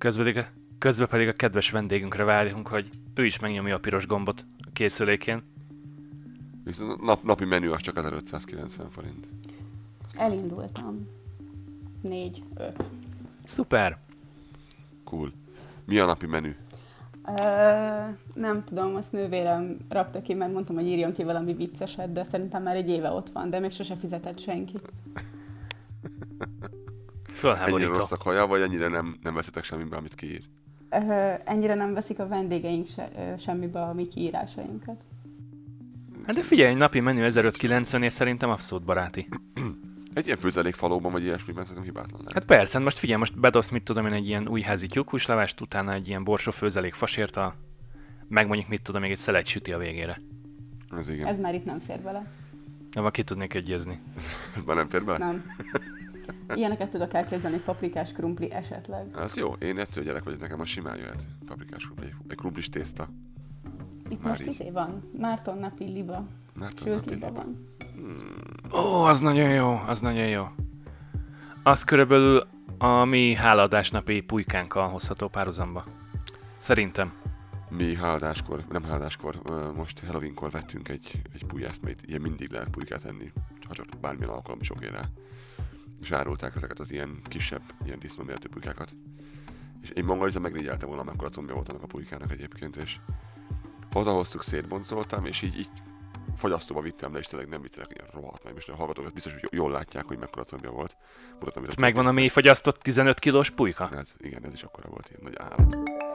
Közben pedig, a, közben pedig a kedves vendégünkre várjunk, hogy ő is megnyomja a piros gombot a készülékén. Viszont nap, napi menü az csak 1590 forint. Elindultam. Négy, öt. Szuper! Cool. Mi a napi menü? Ö, nem tudom, azt nővérem rakta ki, mert mondtam, hogy írjon ki valami vicceset, de szerintem már egy éve ott van, de még sose fizetett senki. Ennyire rossz a kaja, vagy ennyire nem, nem veszitek semmibe, amit kiír? Ö, ennyire nem veszik a vendégeink se, ö, semmibe a mi kiírásainkat. Hát de figyelj, napi menü 1590 és szerintem abszolút baráti. Egy ilyen főzelékfalóban, vagy ilyesmiben szerintem hibátlan lehet. Hát persze, most figyelj, most bedosz, mit tudom én, egy ilyen újházi tyúkhúslevást, utána egy ilyen borsó főzelék fasérta, meg mondjuk mit tudom, még egy szelet süti a végére. Ez igen. Ez már itt nem fér bele. Abba ki tudnék egyezni. Ez már nem fér bele? Nem. Ilyeneket tudok elképzelni, paprikás krumpli esetleg. Ez jó, én egyszerű gyerek vagyok, nekem a simán jöhet. Paprikás krumpli, egy, krumplis tészta. Itt Már most így. izé van. Márton napi liba. Mert Sült liba van. Ó, az nagyon jó, az nagyon jó. Az körülbelül a mi háladásnapi pulykánkkal hozható párhuzamba. Szerintem. Mi háladáskor, nem háladáskor, most Halloweenkor vettünk egy, egy pujjászt, mert ilyen mindig lehet pulykát enni, ha csak bármilyen alkalom is oké rá. És árulták ezeket az ilyen kisebb, ilyen disznóméretű pulykákat. És én maga is megrigyeltem volna, amikor combja volt annak a pulykának egyébként, és hazahoztuk, szétboncoltam, és így, így fagyasztóba vittem le, és tényleg nem viccelek, ilyen rohadt meg, és a hallgatók ezt biztos, hogy jól látják, hogy mekkora combja volt. Mutatom, És megvan a mély fagyasztott 15 kilós pulyka? Ez, igen, ez is akkora volt, ilyen nagy állat.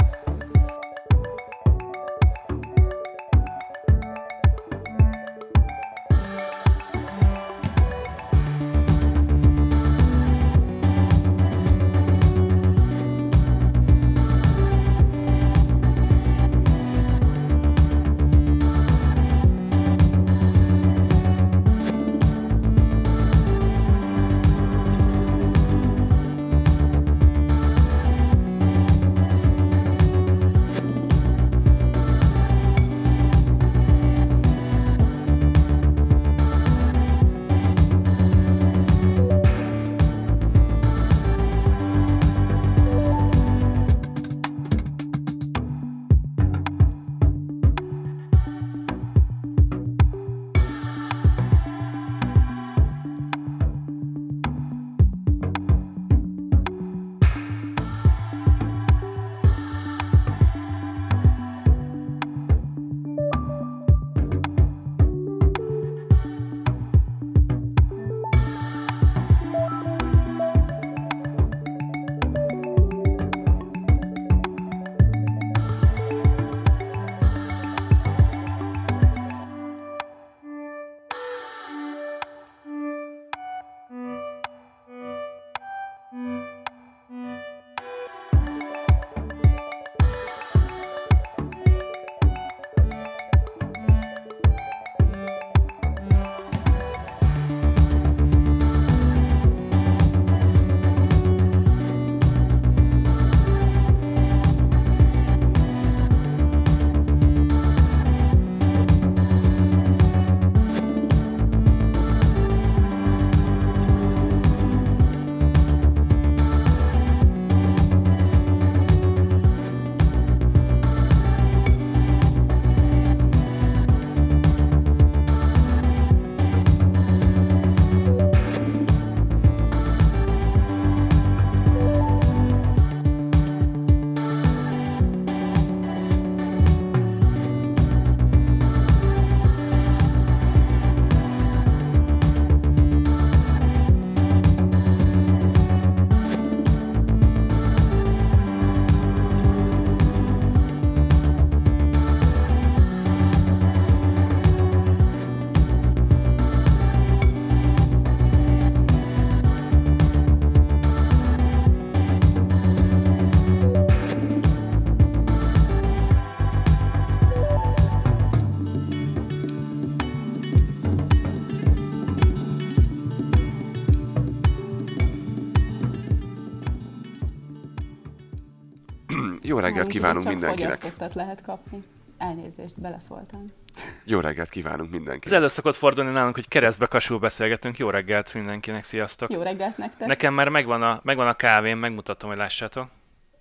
Jó reggelt kívánunk csak mindenkinek. fogyasztottat lehet kapni. Elnézést, beleszóltam. Jó reggelt kívánunk Ez mindenkinek. elő szokott fordulni nálunk, hogy keresztbe kasul beszélgetünk. Jó reggelt mindenkinek, sziasztok! Jó reggelt nektek. Nekem már megvan a, megvan a kávém, megmutatom, hogy lássátok.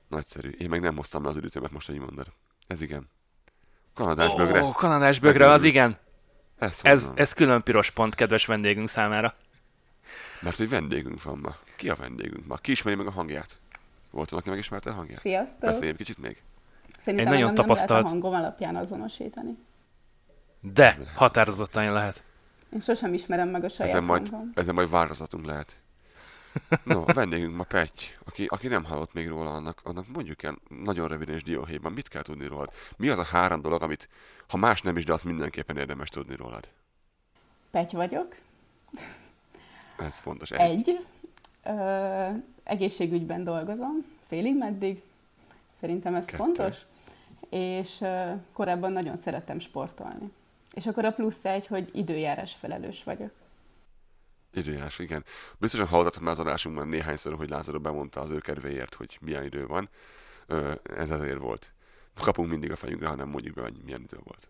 Nagyszerű. Én meg nem hoztam le az üdítőmet most, hogy mondod. Ez igen. Kanadás bögre. Ó, kanadás bögre, az igen. Ez, Ez, ez külön piros pont kedves vendégünk számára. Mert hogy vendégünk van ma. Ki a vendégünk ma? Ki ismeri meg a hangját? Volt valaki megismerte a hangját? Sziasztok! Beszélj egy kicsit még. Szerintem Egy nagyon engem nem tapasztalt- lehet a hangom alapján azonosítani. De határozottan lehet. Én sosem ismerem meg a saját Ezen majd, hangom. ezen majd változatunk lehet. No, a vendégünk ma Petty, aki, aki nem hallott még róla, annak, annak mondjuk el nagyon röviden és dióhéjban, mit kell tudni rólad? Mi az a három dolog, amit, ha más nem is, de azt mindenképpen érdemes tudni rólad? Pety vagyok. Ez fontos. Egy. Ö, egészségügyben dolgozom. Félig meddig. Szerintem ez Kettő. fontos. És korábban nagyon szerettem sportolni. És akkor a plusz egy, hogy időjárás felelős vagyok. Időjárás, igen. Biztosan hallottatok már az adásunkban néhányszor, hogy Lázaro bemondta az ő kedvéért, hogy milyen idő van. Ez azért volt. Kapunk mindig a fejünkre, ha nem mondjuk be, hogy milyen idő volt.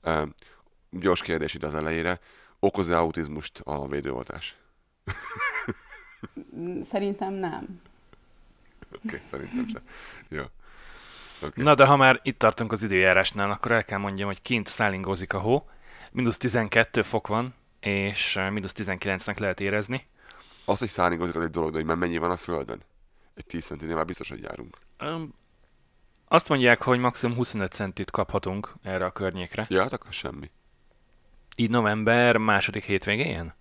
Gyors kérdés ide az elejére. Okoz-e autizmust a védőoltás? Szerintem nem. Oké, okay, szerintem sem. Jó. Okay. Na de ha már itt tartunk az időjárásnál, akkor el kell mondjam, hogy kint szállingózik a hó, mínusz 12 fok van, és mínusz 19-nek lehet érezni. Az, hogy szárnygozik, az egy dolog, de hogy már mennyi van a Földön? Egy 10 centinél már biztos, hogy járunk. Öm, Azt mondják, hogy maximum 25 centit kaphatunk erre a környékre. Ja, hát akkor semmi. Így november második hétvégén?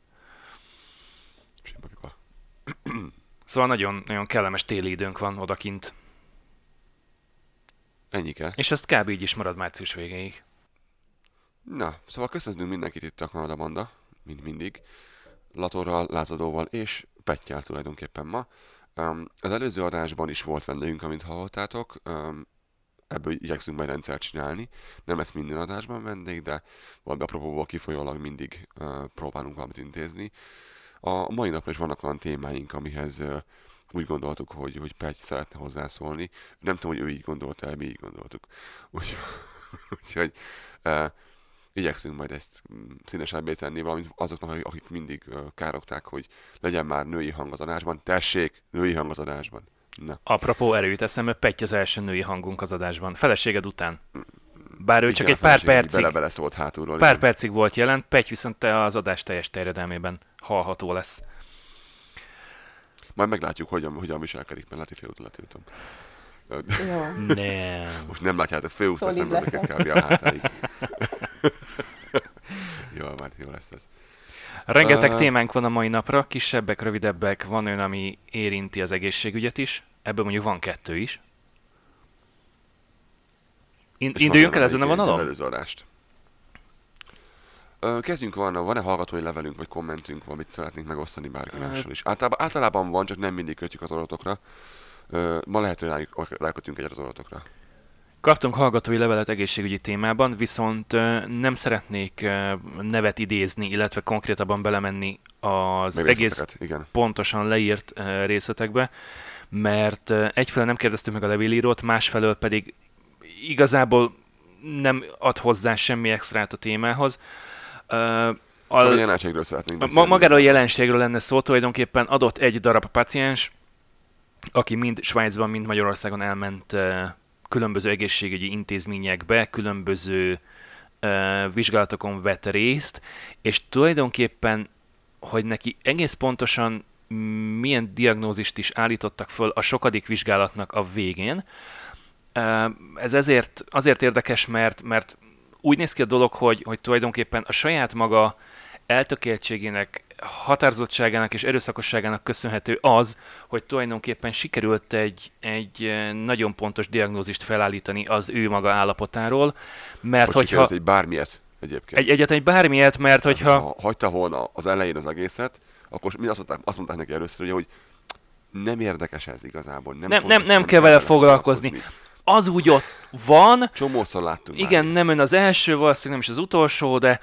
Szóval nagyon, nagyon kellemes téli időnk van odakint. Ennyi kell. És ezt kb. így is marad március végéig. Na, szóval köszönjük mindenkit itt a Kanada Banda, mint mindig. Latorral, Lázadóval és Pettyel tulajdonképpen ma. Um, az előző adásban is volt vendégünk, amint hallottátok. Um, ebből igyekszünk majd rendszert csinálni. Nem lesz minden adásban vendég, de valami apropóból kifolyólag mindig uh, próbálunk valamit intézni. A mai napra is vannak olyan témáink, amihez úgy gondoltuk, hogy, hogy Petty szeretne hozzászólni. Nem tudom, hogy ő így gondolta, mi így gondoltuk. Úgyhogy, úgyhogy uh, igyekszünk majd ezt mm, színesebbé tenni, valamint azoknak, akik- mindig károgták, hogy legyen már női hang az adásban. Tessék, női hang az adásban. Na, Apropó erőt eszembe, Petty az első női hangunk az adásban. Feleséged után. Bár ő csak igen, egy pár percig, Bele-bele szólt hátulról. pár percig volt jelen, Petty viszont az adás teljes terjedelmében hallható lesz. Majd meglátjuk, hogyan, hogyan viselkedik, mert Lati félúton letűntem. Ö, Jó. Nem. Most nem látjátok, főúszta szemben leszel. kb. a hátáig. jó, már jó lesz ez. Rengeteg Ö, témánk van a mai napra, kisebbek, rövidebbek, van olyan, ami érinti az egészségügyet is, ebből mondjuk van kettő is. In- induljunk el ezen a vonalon? Az előző adást. Kezdjünk volna, van-e hallgatói levelünk, vagy kommentünk, valamit szeretnénk megosztani bárki mással is? Általában, általában van, csak nem mindig kötjük az adatokra. Ö, Ma lehet, hogy rá- rákötünk egyet az adatokra. Kaptunk hallgatói levelet egészségügyi témában, viszont nem szeretnék nevet idézni, illetve konkrétabban belemenni az egész Igen. pontosan leírt részletekbe, mert egyfelől nem kérdeztük meg a levélírót, másfelől pedig igazából nem ad hozzá semmi extrát a témához. A a, jelenségről szeretnénk beszélni. magáról a jelenségről lenne szó, tulajdonképpen adott egy darab paciens, aki mind Svájcban, mind Magyarországon elment különböző egészségügyi intézményekbe, különböző vizsgálatokon vett részt, és tulajdonképpen, hogy neki egész pontosan milyen diagnózist is állítottak föl a sokadik vizsgálatnak a végén. Ez ezért, azért érdekes, mert, mert úgy néz ki a dolog, hogy, hogy tulajdonképpen a saját maga eltökéltségének, határozottságának és erőszakosságának köszönhető az, hogy tulajdonképpen sikerült egy, egy eh, nagyon pontos diagnózist felállítani az ő maga állapotáról, mert Hogy hogyha hogy bármilyet egyébként. egy, egyetlen egy bármilyet, mert hogyha Ha hagyta volna az elején az egészet, akkor mi azt mondták, azt mondták neki először, ugye, hogy nem érdekes ez igazából. Nem, Nem- nem- nem kell vele foglalkozni. Az úgy ott van, Csomószor láttunk már Igen, ilyet. nem ön az első, valószínűleg nem is az utolsó, de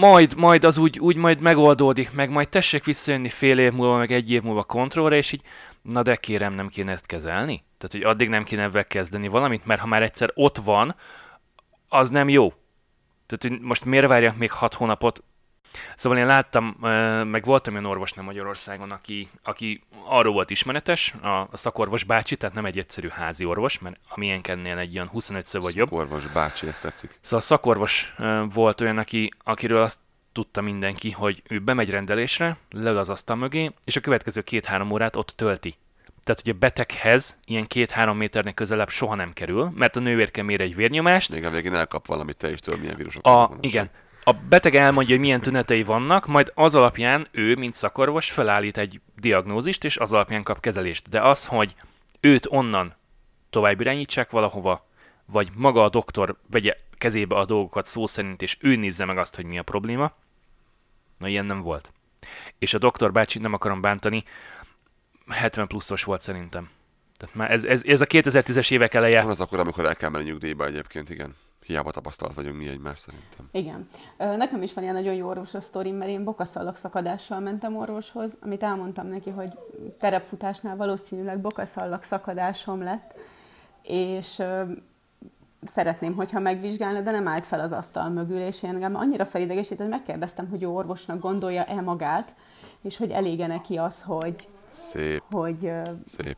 majd, majd az úgy, úgy majd megoldódik, meg majd tessék visszajönni fél év múlva, meg egy év múlva kontrollra, és így, na de kérem, nem kéne ezt kezelni? Tehát, hogy addig nem kéne ebben kezdeni valamit, mert ha már egyszer ott van, az nem jó. Tehát, hogy most miért várjak még hat hónapot? Szóval én láttam, meg voltam olyan orvosnál Magyarországon, aki, aki arról volt ismeretes, a, a szakorvos bácsi, tehát nem egy egyszerű házi orvos, mert a miénkennél egy ilyen 25 vagy jobb. Szakorvos bácsi, ezt tetszik. Szóval a szakorvos volt olyan, aki, akiről azt tudta mindenki, hogy ő bemegy rendelésre, leül az asztal mögé, és a következő két-három órát ott tölti. Tehát, hogy a beteghez ilyen két-három méternek közelebb soha nem kerül, mert a nővérke mér egy vérnyomást. A végén elkap valamit, te is tudod, milyen vírusok a. Igen. A beteg elmondja, hogy milyen tünetei vannak, majd az alapján ő, mint szakorvos, felállít egy diagnózist, és az alapján kap kezelést. De az, hogy őt onnan tovább irányítsák valahova, vagy maga a doktor vegye kezébe a dolgokat szó szerint, és ő nézze meg azt, hogy mi a probléma, na ilyen nem volt. És a doktor bácsi nem akarom bántani, 70 pluszos volt szerintem. Tehát már ez, ez, ez a 2010-es évek eleje. Van az akkor, amikor el kell menni nyugdíjba egyébként, igen. Hiába tapasztalt vagyunk mi egymás szerintem. Igen. Nekem is van ilyen nagyon jó orvos a sztorim, mert én bokaszallag szakadással mentem orvoshoz, amit elmondtam neki, hogy terepfutásnál valószínűleg bokaszallag szakadásom lett, és szeretném, hogyha megvizsgálna, de nem állt fel az asztal mögül, és én engem annyira felidegesít, hogy megkérdeztem, hogy jó orvosnak gondolja-e magát, és hogy elége neki az, hogy Szép. Hogy Szép.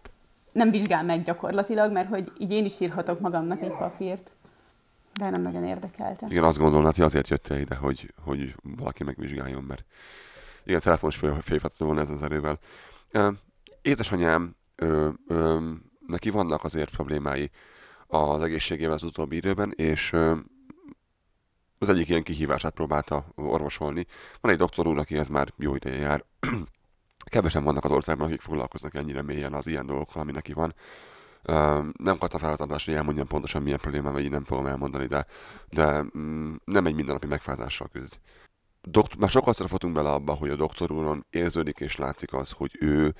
nem vizsgál meg gyakorlatilag, mert hogy így én is írhatok magamnak egy papírt. De nem nagyon érdekelte. Igen, azt gondolnád, hogy azért jöttél ide, hogy, hogy valaki megvizsgáljon, mert igen, telefonos félfethető volna ez az erővel. Édesanyám, ö, ö, neki vannak azért problémái az egészségével az utóbbi időben, és ö, az egyik ilyen kihívását próbálta orvosolni. Van egy doktor úr, aki ez már jó ideje jár, kevesen vannak az országban, akik foglalkoznak ennyire mélyen az ilyen dolgokkal, ami neki van. Nem kapta feladatást, hogy elmondjam pontosan milyen problémám, vagy én nem fogom elmondani, de, de um, nem egy mindennapi megfázással küzd. Doktor, már sokat fotunk bele abba, hogy a doktor úron érződik és látszik az, hogy ő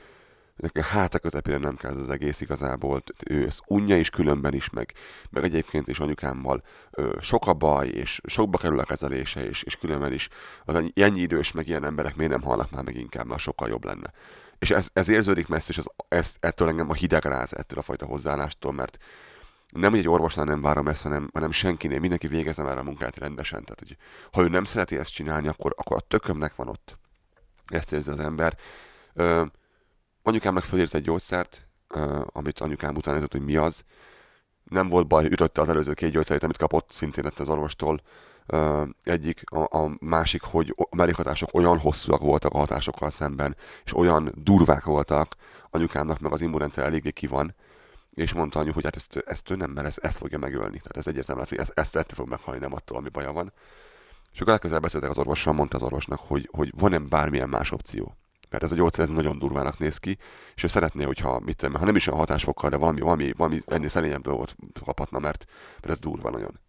neki a háta közepére nem kell az egész igazából, ő ezt unja is különben is, meg, meg egyébként is anyukámmal ö, sok a baj, és sokba kerül a kezelése, és, és különben is az ennyi, ennyi idős, meg ilyen emberek miért nem halnak már meg inkább, mert sokkal jobb lenne. És ez, ez érződik messze, és az, ez, ettől engem a hideg ráz, ettől a fajta hozzáállástól, mert nem, egy orvosnál nem várom ezt, hanem, hanem senkinél, mindenki végezze már a munkát rendesen. Tehát, hogy ha ő nem szereti ezt csinálni, akkor, akkor a tökömnek van ott. Ezt érzi az ember. Ö, anyukámnak felírt egy gyógyszert, uh, amit anyukám után nézett, hogy mi az. Nem volt baj, ütötte az előző két gyógyszert, amit kapott szintén az orvostól. Egyik, a, a másik, hogy a mellékhatások olyan hosszúak voltak a hatásokkal szemben, és olyan durvák voltak, anyukámnak meg az immunrendszer eléggé ki van, és mondta anyu, hogy hát ezt, ezt ő nem, mert ezt, ezt fogja megölni. Tehát ez egyértelmű lesz, hogy ezt, ezt ettől fog meghalni, nem attól, ami baja van. És akkor elkezdett beszéltek az orvossal, mondta az orvosnak, hogy, hogy van-e bármilyen más opció mert ez a gyógyszer ez nagyon durvának néz ki, és ő szeretné, hogyha mit tudom, ha nem is a hatásfokkal, de valami, valami, valami ennél szerényebb dolgot kaphatna, mert, mert ez durva nagyon.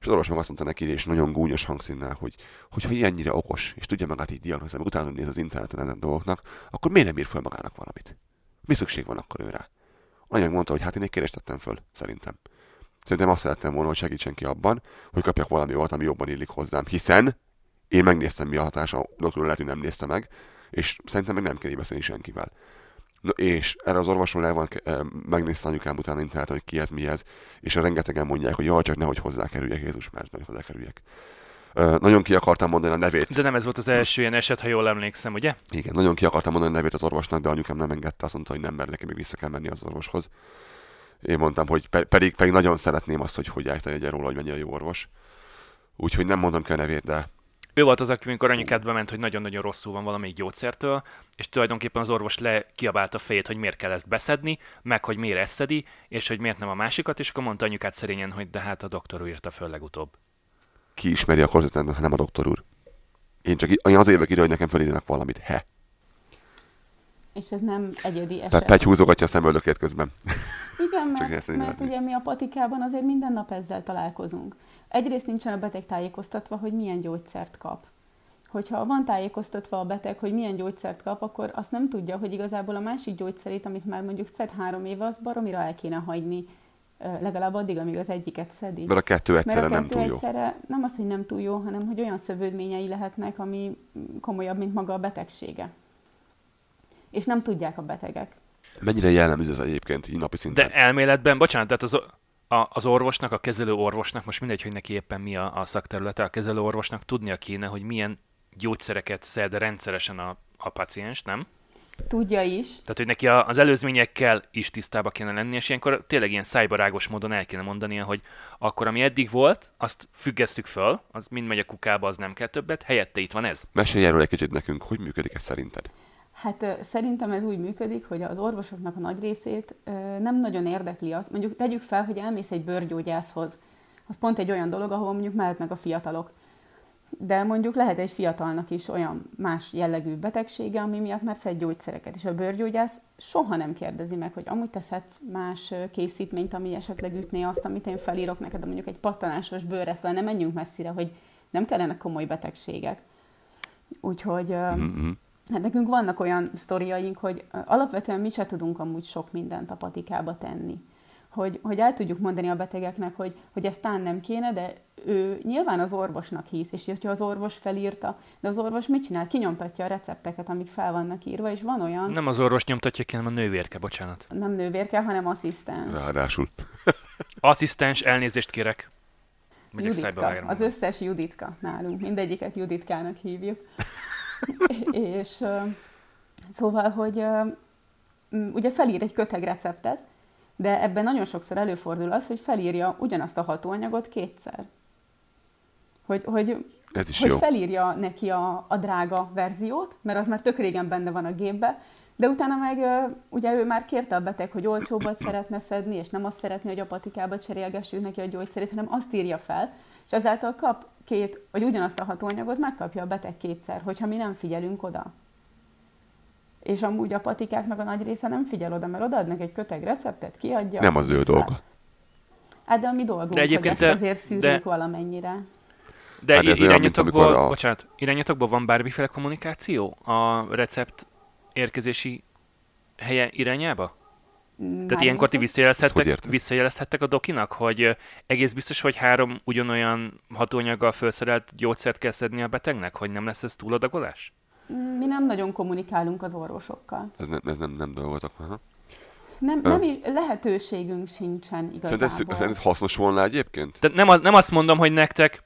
És az orvos meg azt mondta neki, és nagyon gúnyos hangszínnel, hogy hogyha ilyennyire okos, és tudja magát így diagnózálni, meg utána néz az interneten ezen dolgoknak, akkor miért nem ír föl magának valamit? Mi szükség van akkor őre? Anyag mondta, hogy hát én egy kérést tettem föl, szerintem. Szerintem azt szerettem volna, hogy segítsen ki abban, hogy kapjak valami olyat, ami jobban illik hozzám, hiszen én megnéztem, mi a hatása, a doktor lehet, hogy nem nézte meg, és szerintem meg nem kell beszélni senkivel. No, és erre az van, megnézte anyukám utána interneten, hogy ki ez, mi ez, és a rengetegen mondják, hogy jaj, csak nehogy hozzákerüljek, Jézus, mert nehogy hozzákerüljek. Uh, nagyon ki akartam mondani a nevét. De nem ez volt az első ilyen eset, ha jól emlékszem, ugye? Igen, nagyon ki akartam mondani a nevét az orvosnak, de anyukám nem engedte, azt mondta, hogy nem, mert neki még vissza kell menni az orvoshoz. Én mondtam, hogy pe- pedig, pedig nagyon szeretném azt, hogy hogy egy róla, hogy mennyire jó orvos. Úgyhogy nem mondom ki a nevét, de ő volt az, aki amikor anyukádba ment, hogy nagyon-nagyon rosszul van valamelyik gyógyszertől, és tulajdonképpen az orvos lekiabálta a fejét, hogy miért kell ezt beszedni, meg hogy miért ezt szedi, és hogy miért nem a másikat, és akkor mondta anyukát szerényen, hogy de hát a doktor úr írta föl legutóbb. Ki ismeri a korzetet, ha nem a doktor úr? Én csak én az évek ide, hogy nekem felírnak valamit. He. És ez nem egyedi eset. Pegy húzogatja a szemöldökét közben. Igen, mert, mert ugye mi a patikában azért minden nap ezzel találkozunk. Egyrészt nincsen a beteg tájékoztatva, hogy milyen gyógyszert kap. Hogyha van tájékoztatva a beteg, hogy milyen gyógyszert kap, akkor azt nem tudja, hogy igazából a másik gyógyszerét, amit már mondjuk szed három éve, az baromira el kéne hagyni legalább addig, amíg az egyiket szedi. Mert a kettő egyszerre Mert a kettő nem túl egyszerre, jó. Nem az, hogy nem túl jó, hanem hogy olyan szövődményei lehetnek, ami komolyabb, mint maga a betegsége. És nem tudják a betegek. Mennyire jellemző ez egyébként így napi szinten? De elméletben, bocsánat, tehát az, a, az orvosnak, a kezelő orvosnak, most mindegy, hogy neki éppen mi a, a szakterülete, a kezelő orvosnak tudnia kéne, hogy milyen gyógyszereket szed rendszeresen a, a paciens, nem? Tudja is. Tehát, hogy neki az előzményekkel is tisztába kéne lenni, és ilyenkor tényleg ilyen szájbarágos módon el kéne mondania, hogy akkor, ami eddig volt, azt függesztük föl, az mind megy a kukába, az nem kell többet, helyette itt van ez. Mesélj erről egy kicsit nekünk, hogy működik ez szerinted? Hát szerintem ez úgy működik, hogy az orvosoknak a nagy részét nem nagyon érdekli az. Mondjuk tegyük fel, hogy elmész egy bőrgyógyászhoz. Az pont egy olyan dolog, ahol mondjuk mehetnek a fiatalok de mondjuk lehet egy fiatalnak is olyan más jellegű betegsége, ami miatt már szed gyógyszereket, és a bőrgyógyász soha nem kérdezi meg, hogy amúgy teszhetsz más készítményt, ami esetleg ütné azt, amit én felírok neked, de mondjuk egy pattanásos bőrre, szóval nem menjünk messzire, hogy nem kellene komoly betegségek. Úgyhogy mm-hmm. Hát nekünk vannak olyan sztoriaink, hogy alapvetően mi se tudunk amúgy sok mindent a patikába tenni hogy, hogy el tudjuk mondani a betegeknek, hogy, hogy ezt tán nem kéne, de ő nyilván az orvosnak hisz, és hogyha az orvos felírta, de az orvos mit csinál? Kinyomtatja a recepteket, amik fel vannak írva, és van olyan... Nem az orvos nyomtatja ki, hanem a nővérke, bocsánat. Nem nővérke, hanem asszisztens. Ráadásul. asszisztens, elnézést kérek. Juditka, az összes Juditka nálunk, mindegyiket Juditkának hívjuk. és szóval, hogy ugye felír egy köteg receptet, de ebben nagyon sokszor előfordul az, hogy felírja ugyanazt a hatóanyagot kétszer. Hogy, hogy, Ez is hogy jó. felírja neki a, a drága verziót, mert az már tök régen benne van a gépbe, de utána meg ugye ő már kérte a beteg, hogy olcsóbbat szeretne szedni, és nem azt szeretné, hogy a patikába cserélgessük neki a gyógyszerét, hanem azt írja fel, és ezáltal kap két, vagy ugyanazt a hatóanyagot megkapja a beteg kétszer, hogyha mi nem figyelünk oda. És amúgy a patikáknak a nagy része nem figyel oda, mert odaadnak egy köteg receptet, kiadja. Nem az ő dolga. Hát de a mi dolgunk, de egyébként hogy ezt azért szűrjük de... valamennyire. De hát irányatokból, a... bocsánat, irányatokból van bármiféle kommunikáció a recept érkezési helye irányába? Tehát ilyenkor ti visszajelezhettek, visszajelezhettek a dokinak, hogy egész biztos, hogy három ugyanolyan hatóanyaggal felszerelt gyógyszert kell szedni a betegnek, hogy nem lesz ez túladagolás? mi nem nagyon kommunikálunk az orvosokkal. Ez, ne, ez nem, nem dolgotok már, nem, nem lehetőségünk sincsen igazából. Szerinted ez, ez hasznos volna egyébként? Tehát nem, nem azt mondom, hogy nektek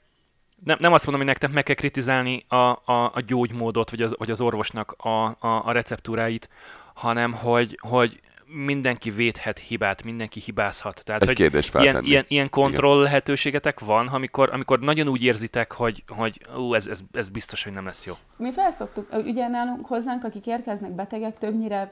nem, nem azt mondom, hogy nektek meg kell kritizálni a, a, a gyógymódot, vagy az, vagy az orvosnak a, a, a receptúráit, hanem hogy, hogy mindenki védhet hibát, mindenki hibázhat. Tehát, Egy hogy kérdés ilyen, ilyen, ilyen kontroll Igen. lehetőségetek van, amikor, amikor nagyon úgy érzitek, hogy, hogy ú, ez, ez, ez biztos, hogy nem lesz jó. Mi felszoktuk, ugye nálunk hozzánk, akik érkeznek betegek, többnyire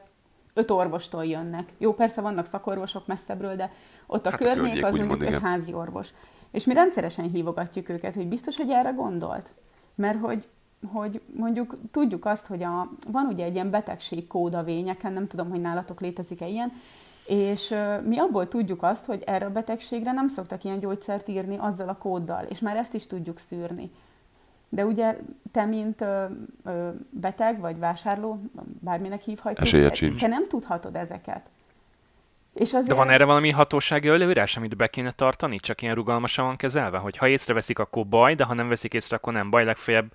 öt orvostól jönnek. Jó, persze vannak szakorvosok messzebbről, de ott a hát környék, a környék az mondjuk egy házi orvos. És mi rendszeresen hívogatjuk őket, hogy biztos, hogy erre gondolt. Mert hogy hogy mondjuk tudjuk azt, hogy a, van ugye egy ilyen betegségkód a vényeken, nem tudom, hogy nálatok létezik-e ilyen, és mi abból tudjuk azt, hogy erre a betegségre nem szoktak ilyen gyógyszert írni azzal a kóddal, és már ezt is tudjuk szűrni. De ugye te, mint ö, ö, beteg vagy vásárló, bárminek hívhatjuk, te nem tudhatod ezeket. És azért... De van erre valami hatósági előírás, amit be kéne tartani? Csak ilyen rugalmasan van kezelve? Hogy ha észreveszik, akkor baj, de ha nem veszik észre, akkor nem baj, legfeljebb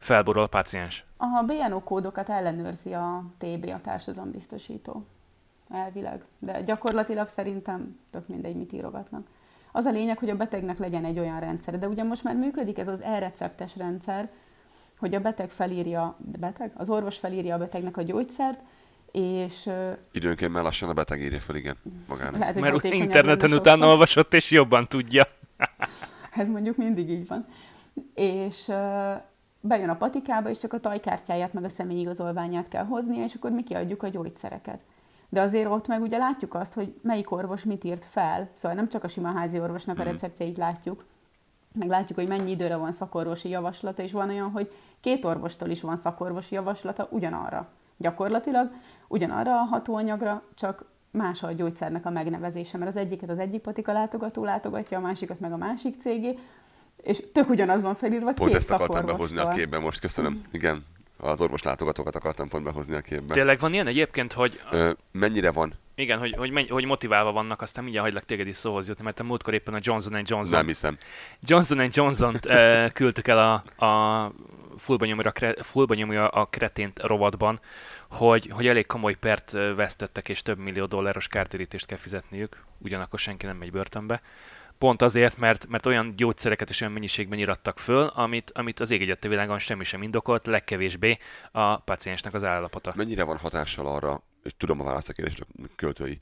felborul a páciens. A BNO kódokat ellenőrzi a TB, a társadalombiztosító. Elvileg. De gyakorlatilag szerintem tök mindegy, mit írogatnak. Az a lényeg, hogy a betegnek legyen egy olyan rendszer. De ugye most már működik ez az e-receptes rendszer, hogy a beteg felírja, beteg? Az orvos felírja a betegnek a gyógyszert, és... Időnként már lassan a beteg írja fel, igen, magának. Lehet, Mert interneten utána olvasott, és jobban tudja. ez mondjuk mindig így van. És bejön a patikába, és csak a tajkártyáját meg a személyigazolványát kell hoznia, és akkor mi kiadjuk a gyógyszereket. De azért ott meg ugye látjuk azt, hogy melyik orvos mit írt fel, szóval nem csak a sima házi orvosnak a mhm. receptjeit látjuk, meg látjuk, hogy mennyi időre van szakorvosi javaslata, és van olyan, hogy két orvostól is van szakorvosi javaslata ugyanarra. Gyakorlatilag ugyanarra a hatóanyagra, csak más a gyógyszernek a megnevezése, mert az egyiket az egyik patika látogató látogatja, a másikat meg a másik cégé, és tök ugyanaz van felírva Pont két ezt akartam behozni a képbe most, köszönöm. Igen, az orvos látogatókat akartam pont behozni a képbe. Tényleg van ilyen egyébként, hogy... Ö, mennyire van? Igen, hogy, hogy, menny, hogy motiválva vannak, aztán mindjárt hagylak téged is szóhoz jutni, mert a múltkor éppen a Johnson Johnson... Nem hiszem. Johnson Johnson-t küldtük el a, a fullba nyomja, a, fullba nyomja a kretént rovatban, hogy, hogy elég komoly pert vesztettek, és több millió dolláros kártérítést kell fizetniük, ugyanakkor senki nem megy börtönbe Pont azért, mert, mert olyan gyógyszereket és olyan mennyiségben irattak föl, amit, amit az ég világon semmi sem indokolt, legkevésbé a paciensnek az állapota. Mennyire van hatással arra, és tudom a választ a kérdés, csak költői,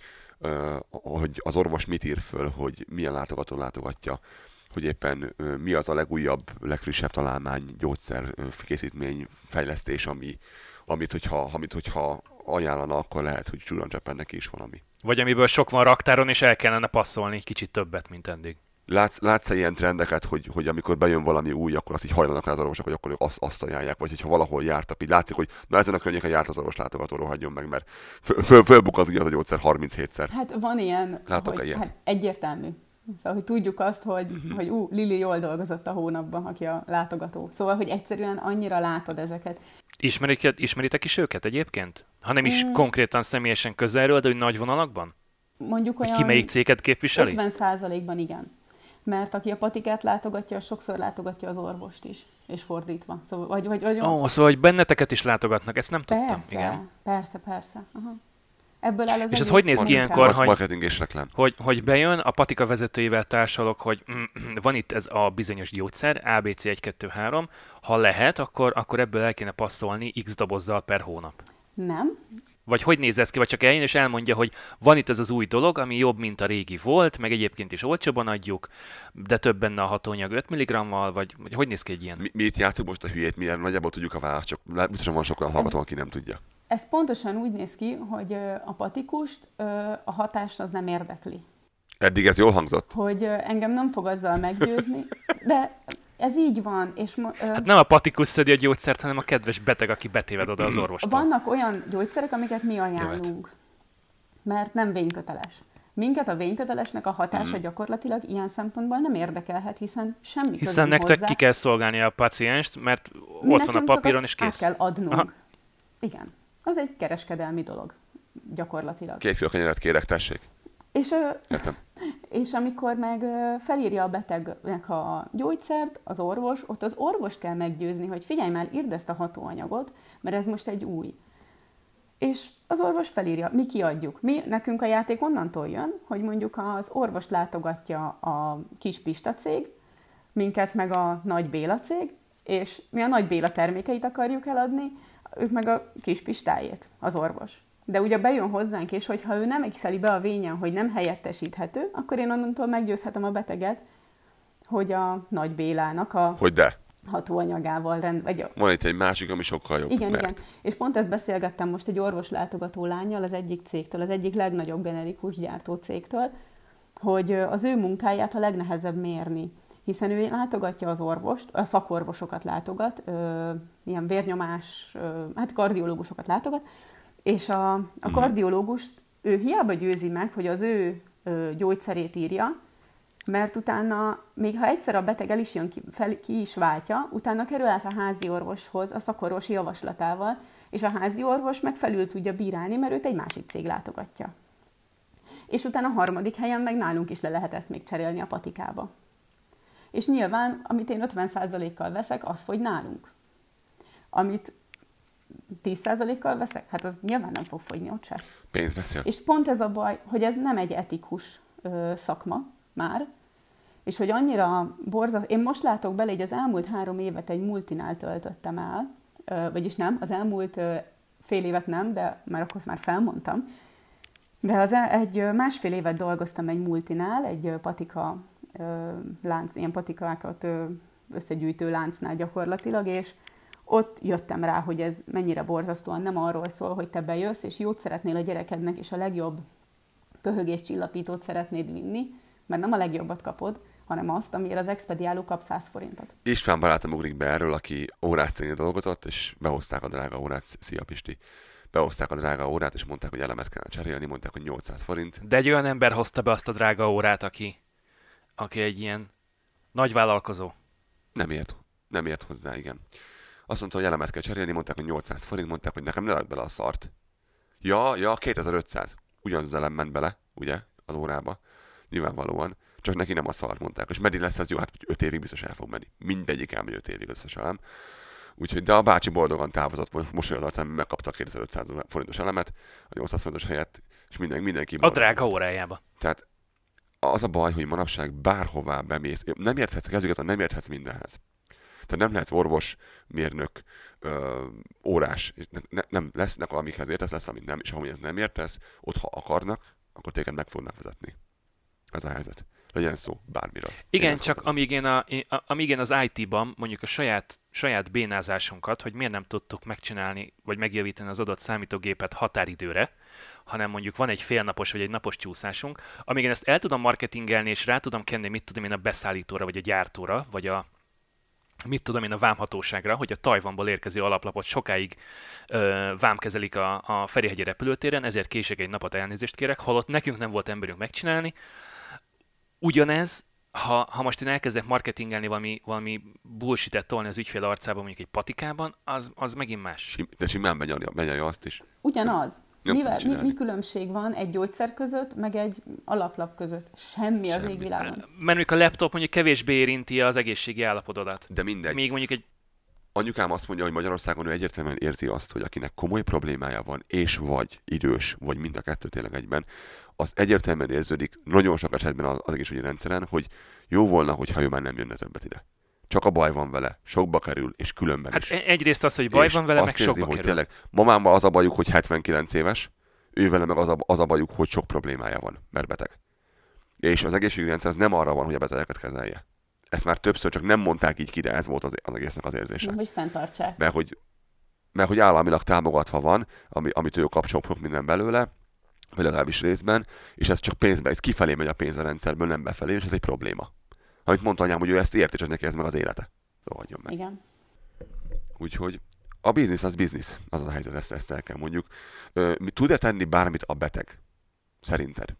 hogy az orvos mit ír föl, hogy milyen látogató látogatja, hogy éppen mi az a legújabb, legfrissebb találmány, gyógyszer, készítmény, fejlesztés, ami, amit, hogyha, amit, hogyha ajánlana, akkor lehet, hogy csurancsappan neki is valami. Vagy amiből sok van raktáron, és el kellene passzolni egy kicsit többet, mint eddig. Látsz, látsz -e ilyen trendeket, hogy, hogy amikor bejön valami új, akkor azt így hajlanak rá az orvosok, hogy akkor azt, azt ajánlják, vagy hogyha valahol jártak, így látszik, hogy na ezen a környéken járt az orvos látogató, hagyjon meg, mert föl, föl, fölbukant ugye az a gyógyszer 37-szer. Hát van ilyen, Látok hogy, ilyet? Hát egyértelmű. Szóval, hogy tudjuk azt, hogy, uh-huh. hogy ú, Lili jól dolgozott a hónapban, aki a látogató. Szóval, hogy egyszerűen annyira látod ezeket. Ismerik, ismeritek is őket egyébként? Ha nem is mm. konkrétan személyesen közelről, de hogy nagy vonalakban? Mondjuk olyan... Hogy ki melyik céget képviseli? 50%-ban igen. Mert aki a patikát látogatja, sokszor látogatja az orvost is, és fordítva. Szóval, vagy, vagy, vagy, Ó, szóval, hogy benneteket is látogatnak, ezt nem persze, tudtam. Igen. Persze, persze. Aha. Ebből áll az És ez hogy néz ki ilyenkor, hogy, marketing és reklám. Hogy, hogy bejön, a patika vezetőjével társalok, hogy mm, van itt ez a bizonyos gyógyszer, ABC 1, 2, 3, ha lehet, akkor, akkor ebből el kéne passzolni x dobozzal per hónap. Nem. Vagy hogy néz ez ki, vagy csak eljön és elmondja, hogy van itt ez az új dolog, ami jobb, mint a régi volt, meg egyébként is olcsóban adjuk, de több benne a hatóanyag 5 mg-val, vagy, vagy hogy néz ki egy ilyen? Mi, mi itt játszunk most a hülyét, milyen nagyjából tudjuk a választ, csak biztosan van sok olyan hallgató, aki nem tudja. Ez pontosan úgy néz ki, hogy a patikust a hatást az nem érdekli. Eddig ez jól hangzott? Hogy engem nem fog azzal meggyőzni, de ez így van. És mo- hát nem a patikus szedi a gyógyszert, hanem a kedves beteg, aki betéved oda az orvostól. Vannak olyan gyógyszerek, amiket mi ajánlunk, mert nem vényköteles. Minket a vénykötelesnek a hatása mm. gyakorlatilag ilyen szempontból nem érdekelhet, hiszen semmi Hiszen nektek hozzá. ki kell szolgálni a pacienst, mert mi ott van a papíron, és kész. kell adnunk. Aha. Igen. Az egy kereskedelmi dolog, gyakorlatilag. Két kilo kenyeret kérek, tessék. És, Értem. és amikor meg felírja a betegnek a gyógyszert, az orvos, ott az orvost kell meggyőzni, hogy figyelj már, írd ezt a hatóanyagot, mert ez most egy új. És az orvos felírja, mi kiadjuk. Mi, nekünk a játék onnantól jön, hogy mondjuk az orvost látogatja a kis Pista cég, minket meg a Nagy Béla cég, és mi a Nagy Béla termékeit akarjuk eladni, ők meg a kis Pistájét, az orvos. De ugye bejön hozzánk, és hogyha ő nem exceli be a vényen, hogy nem helyettesíthető, akkor én onnantól meggyőzhetem a beteget, hogy a Nagy Bélának a hogy de? hatóanyagával rend... Vagy... Van itt egy másik, ami sokkal jobb. Igen, mert... igen. És pont ezt beszélgettem most egy orvos látogató lányjal az egyik cégtől, az egyik legnagyobb generikus gyártó cégtől, hogy az ő munkáját a legnehezebb mérni hiszen ő látogatja az orvost, a szakorvosokat látogat, ö, ilyen vérnyomás, ö, hát kardiológusokat látogat, és a, a mhm. kardiológus, ő hiába győzi meg, hogy az ő ö, gyógyszerét írja, mert utána, még ha egyszer a beteg el is jön ki, fel, ki is váltja, utána kerül át a házi orvoshoz a szakorvosi javaslatával, és a házi orvos meg felül tudja bírálni, mert őt egy másik cég látogatja. És utána a harmadik helyen meg nálunk is le lehet ezt még cserélni a patikába. És nyilván, amit én 50%-kal veszek, az fogy nálunk. Amit 10%-kal veszek, hát az nyilván nem fog fogyni ott se. Pénz beszél. És pont ez a baj, hogy ez nem egy etikus ö, szakma már, és hogy annyira borzasztó. Én most látok bele, hogy az elmúlt három évet egy multinál töltöttem el, ö, vagyis nem, az elmúlt ö, fél évet nem, de már akkor már felmondtam. De az e- egy másfél évet dolgoztam egy multinál, egy patika lánc, ilyen patikákat összegyűjtő láncnál gyakorlatilag, és ott jöttem rá, hogy ez mennyire borzasztóan nem arról szól, hogy te bejössz, és jót szeretnél a gyerekednek, és a legjobb köhögés csillapítót szeretnéd vinni, mert nem a legjobbat kapod, hanem azt, amire az expediáló kap 100 forintot. István barátom ugrik be erről, aki órászcénél dolgozott, és behozták a drága órát, szia Pisti, behozták a drága órát, és mondták, hogy elemet kell cserélni, mondták, hogy 800 forint. De egy olyan ember hozta be azt a drága órát, aki aki egy ilyen nagy vállalkozó. Nem ért, nem ért hozzá, igen. Azt mondta, hogy elemet kell cserélni, mondták, hogy 800 forint, mondták, hogy nekem ne bele a szart. Ja, ja, 2500. Ugyanaz az elem ment bele, ugye, az órába. Nyilvánvalóan. Csak neki nem a szart mondták. És meddig lesz ez jó? Hát 5 évig biztos el fog menni. Mindegyik elmegy 5 évig összes elem. Úgyhogy, de a bácsi boldogan távozott, most olyan arcán megkapta a 2500 forintos elemet, a 800 forintos helyett, és minden, mindenki. A drága órájába. Tehát az a baj, hogy manapság bárhová bemész, nem érthetsz, kezdjük nem érthetsz mindenhez. Tehát nem lehetsz orvos, mérnök, ö, órás, ne, nem lesznek, amikhez értesz, lesz, amit nem, és ez nem értesz, ott ha akarnak, akkor téged meg fognak vezetni. Ez a helyzet. Legyen szó bármiről. Igen, csak amíg én, a, amíg én az IT-ban mondjuk a saját, saját bénázásunkat, hogy miért nem tudtuk megcsinálni, vagy megjavítani az adott számítógépet határidőre, hanem mondjuk van egy félnapos vagy egy napos csúszásunk, amíg én ezt el tudom marketingelni, és rá tudom kenni, mit tudom én a beszállítóra, vagy a gyártóra, vagy a, mit tudom én a vámhatóságra, hogy a Tajvanból érkező alaplapot sokáig ö, vámkezelik a, a Ferihegyi repülőtéren, ezért kések egy napot elnézést kérek, holott nekünk nem volt emberünk megcsinálni. Ugyanez, ha, ha most én elkezdek marketingelni valami, valami bullshit tolni az ügyfél arcába mondjuk egy patikában, az, az megint más. De simán benyalja azt is. Ugyanaz. Mivel, mi, mi különbség van egy gyógyszer között, meg egy alaplap között? Semmi, Semmi. az égvilágon. Mert mondjuk a laptop mondjuk kevésbé érinti az egészségi állapotodat. De mindegy. Még mondjuk egy Anyukám azt mondja, hogy Magyarországon ő egyértelműen érti azt, hogy akinek komoly problémája van, és vagy idős, vagy mind a kettő tényleg egyben, az egyértelműen érződik nagyon sok esetben az, az egészségügyi rendszeren, hogy jó volna, hogyha ő már nem jönne többet ide. Csak a baj van vele, sokba kerül, és különben hát is. egyrészt az, hogy baj és van vele, meg sokba hogy kerül. Tényleg, mamámmal az a bajuk, hogy 79 éves, ő vele meg az a, az a bajuk, hogy sok problémája van, mert beteg. És az egészségügyi rendszer az nem arra van, hogy a betegeket kezelje. Ezt már többször csak nem mondták így ki, de ez volt az, az egésznek az érzése. Hogy fenntartsák. Mert hogy, mert hogy államilag támogatva van, ami, amit ő kap sok minden belőle, vagy legalábbis részben, és ez csak pénzbe, ez kifelé megy a pénz a rendszerből, nem befelé, és ez egy probléma. Amit mondta anyám, hogy ő ezt ért, és ez neki ez meg az élete. Rohadjon meg. Igen. Úgyhogy a biznisz az biznisz, az a helyzet, ezt, ezt el kell mondjuk. Tud-e tenni bármit a beteg? Szerinted?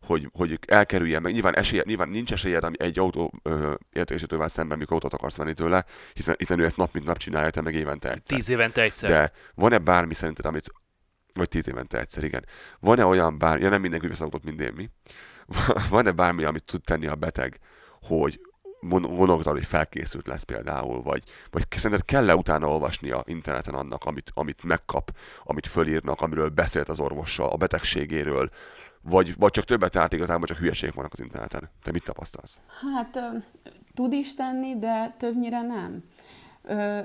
Hogy, hogy elkerüljen meg. Nyilván, esélye, nyilván nincs esélyed egy autó értékesítővel szemben, mikor autót akarsz venni tőle, hiszen, hiszen ő ezt nap mint nap csinálja, te meg évente egyszer. Tíz évente egyszer. De van-e bármi szerinted, amit vagy tíz évente egyszer, igen. Van-e olyan bármi, ja nem mindenki vesz autót, mint én mi. Van-e bármi, amit tud tenni a beteg, hogy vonogtal, hogy felkészült lesz például, vagy, vagy szerinted kell-e utána olvasnia interneten annak, amit, amit megkap, amit fölírnak, amiről beszélt az orvossal, a betegségéről, vagy, vagy csak többet át igazából csak hülyeségek vannak az interneten. Te mit tapasztalsz? Hát tud is tenni, de többnyire nem.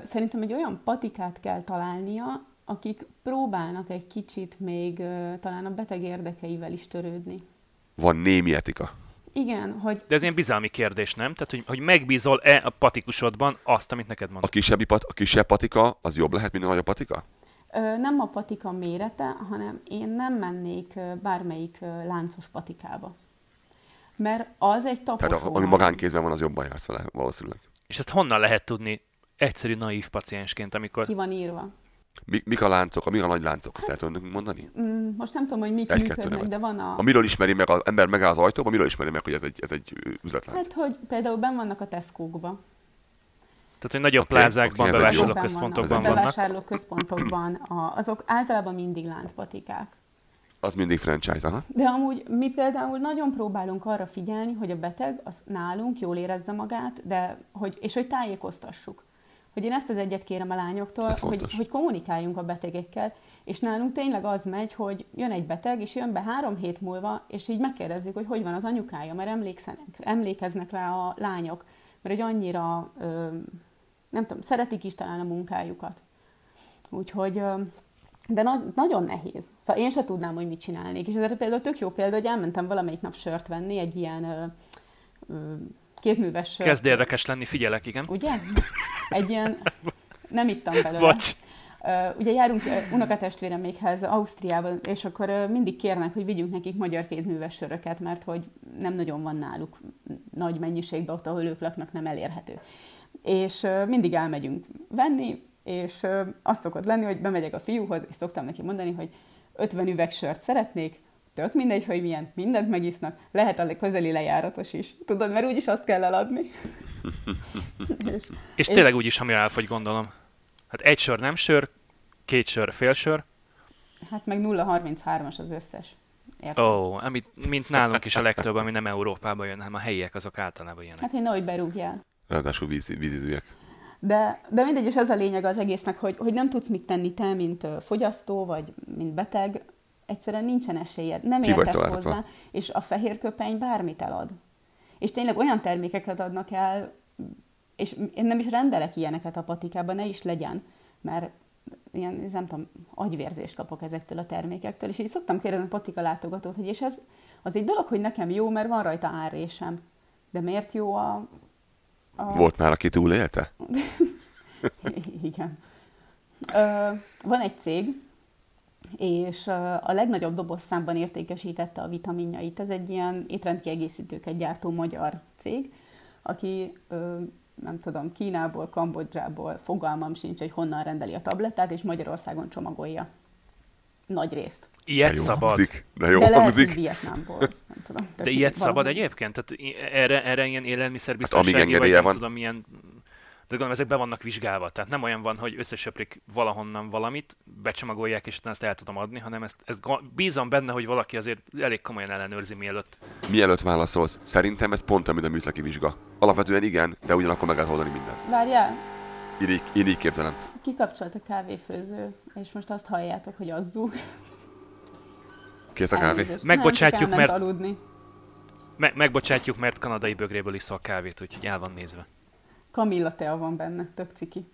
Szerintem egy olyan patikát kell találnia, akik próbálnak egy kicsit még talán a beteg érdekeivel is törődni. Van némi etika. Igen, hogy... De ez ilyen bizalmi kérdés, nem? Tehát, hogy, hogy megbízol-e a patikusodban azt, amit neked mond. A kisebb, pat, a kisebb patika az jobb lehet, mint a nagyobb patika? Ö, nem a patika mérete, hanem én nem mennék bármelyik láncos patikába. Mert az egy taposó. Tehát ami magánkézben van, az jobban jársz vele valószínűleg. És ezt honnan lehet tudni egyszerű naív paciensként, amikor... Ki van írva. Mi, mik a láncok, a mi a nagy láncok, azt el tudunk mondani? Mm, most nem tudom, hogy mik egy, működnek, de van a... A miről ismeri meg, az ember megáll az ajtóba, miről ismeri meg, hogy ez egy, ez egy üzletlánc? Hát, hogy például ben vannak a Tesco-kba. Tehát, hogy nagyobb okay, plázákban, okay, bevásárlóközpontokban vannak. Bevásárlóközpontokban, a, azok általában mindig láncpatikák. Az mindig franchise, aha. De amúgy mi például nagyon próbálunk arra figyelni, hogy a beteg az nálunk jól érezze magát, de hogy, és hogy tájékoztassuk hogy én ezt az egyet kérem a lányoktól, hogy, hogy kommunikáljunk a betegekkel, és nálunk tényleg az megy, hogy jön egy beteg, és jön be három hét múlva, és így megkérdezzük, hogy hogy van az anyukája, mert emlékszenek, emlékeznek rá a lányok, mert hogy annyira, ö, nem tudom, szeretik is talán a munkájukat. Úgyhogy, ö, de na- nagyon nehéz. Szóval én se tudnám, hogy mit csinálnék. És ez például tök jó példa, hogy elmentem valamelyik nap sört venni, egy ilyen ö, ö, kézműves... Kezd érdekes lenni, figyelek, igen. Ugye? Egy ilyen... Nem ittam belőle. Vagy. Uh, ugye járunk uh, unokatestvéremékhez Ausztriában, és akkor uh, mindig kérnek, hogy vigyünk nekik magyar kézműves söröket, mert hogy nem nagyon van náluk nagy mennyiségben, ott, ahol ők laknak, nem elérhető. És uh, mindig elmegyünk venni, és uh, azt szokott lenni, hogy bemegyek a fiúhoz, és szoktam neki mondani, hogy 50 üveg sört szeretnék, tök mindegy, hogy milyen, mindent megisznak, lehet a közeli lejáratos is. Tudod, mert úgyis azt kell eladni. és, és tényleg és... úgyis, ami elfogy, gondolom. Hát egy sör nem sör, két sör fél sör. Hát meg 0,33-as az összes. Ó, oh, amit, mint nálunk is a legtöbb, ami nem Európába jön, hanem a helyiek azok általában jönnek. Hát, hogy nehogy berúgjál. Ráadásul víz, vízizűek. De, de mindegy, és az a lényeg az egésznek, hogy, hogy nem tudsz mit tenni te, mint fogyasztó, vagy mint beteg, Egyszerűen nincsen esélyed, nem Ki értesz hozzá, és a fehér köpeny bármit elad. És tényleg olyan termékeket adnak el, és én nem is rendelek ilyeneket a patikában, ne is legyen, mert ilyen, nem tudom, agyvérzést kapok ezektől a termékektől, és így szoktam kérdezni a patika látogatót, hogy és ez az egy dolog, hogy nekem jó, mert van rajta árrésem. De miért jó a... a... Volt már, aki túlélte? Igen. Ö, van egy cég, és a legnagyobb dobozszámban értékesítette a vitaminjait. Ez egy ilyen étrendkiegészítőket gyártó magyar cég, aki nem tudom, Kínából, Kambodzsából, fogalmam sincs, hogy honnan rendeli a tablettát, és Magyarországon csomagolja. Nagy részt. Ilyet De jó szabad. hangzik. De jó De lehet, hangzik. Vietnámból. Nem tudom. De ilyet valami- szabad egyébként? Tehát erre, erre ilyen élelmiszerbiztonsági, Hát, amíg vagy nem van. Gondolom, ezek be vannak vizsgálva. Tehát nem olyan van, hogy összesöprik valahonnan valamit, becsomagolják, és utána ezt el tudom adni, hanem ezt, ezt bízom benne, hogy valaki azért elég komolyan ellenőrzi, mielőtt. Mielőtt válaszolsz, szerintem ez pont amit a műszaki vizsga. Alapvetően igen, de ugyanakkor meg lehet oldani mindent. Várjál, Én így, én így képzelem. kikapcsolt a kávéfőző, és most azt halljátok, hogy azzuk. Kész a kávé? Elnézést. Megbocsátjuk, Nem, mert- aludni. Me- megbocsátjuk, mert kanadai bögréből iszol kávét, úgyhogy el van nézve. Kamilla tea van benne, tök ciki.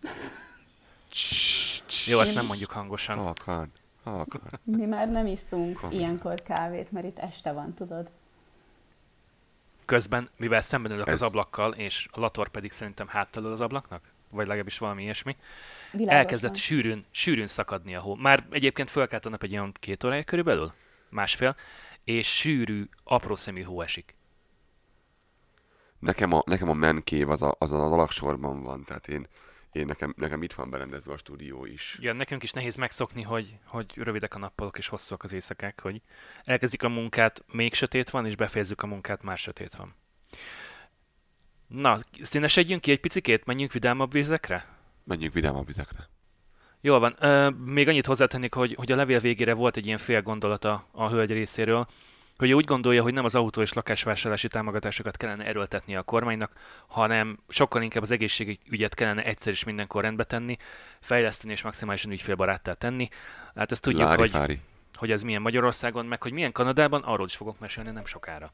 Jó, azt Én- nem mondjuk hangosan. Halkan. Halkan. Mi már nem iszunk Kamilla. ilyenkor kávét, mert itt este van, tudod? Közben, mivel szemben ülök Ez- az ablakkal, és a lator pedig szerintem háttalul az ablaknak, vagy legalábbis valami ilyesmi, Világos elkezdett sűrűn, sűrűn szakadni a hó. Már egyébként fölkelt a nap egy olyan két órája körülbelül, másfél, és sűrű, apró szemű hó esik. Nekem a, nekem a menkév az, a, az az alaksorban van, tehát én, én nekem, nekem itt van berendezve a stúdió is. Ja, nekünk is nehéz megszokni, hogy, hogy rövidek a nappalok és hosszúak az éjszakák, hogy elkezdik a munkát, még sötét van, és befejezzük a munkát, már sötét van. Na, színesedjünk ki egy picikét, menjünk vidámabb vizekre? Menjünk vidámabb vizekre. Jól van. Ö, még annyit hozzátennék, hogy, hogy a levél végére volt egy ilyen fél gondolata a hölgy részéről, hogy úgy gondolja, hogy nem az autó és lakásvásárlási támogatásokat kellene erőltetni a kormánynak, hanem sokkal inkább az egészségügyet kellene egyszer is mindenkor rendbe tenni, fejleszteni és maximálisan ügyfélbaráttá tenni. Hát ezt tudjuk, Lári hogy, fári. hogy ez milyen Magyarországon, meg hogy milyen Kanadában, arról is fogok mesélni nem sokára.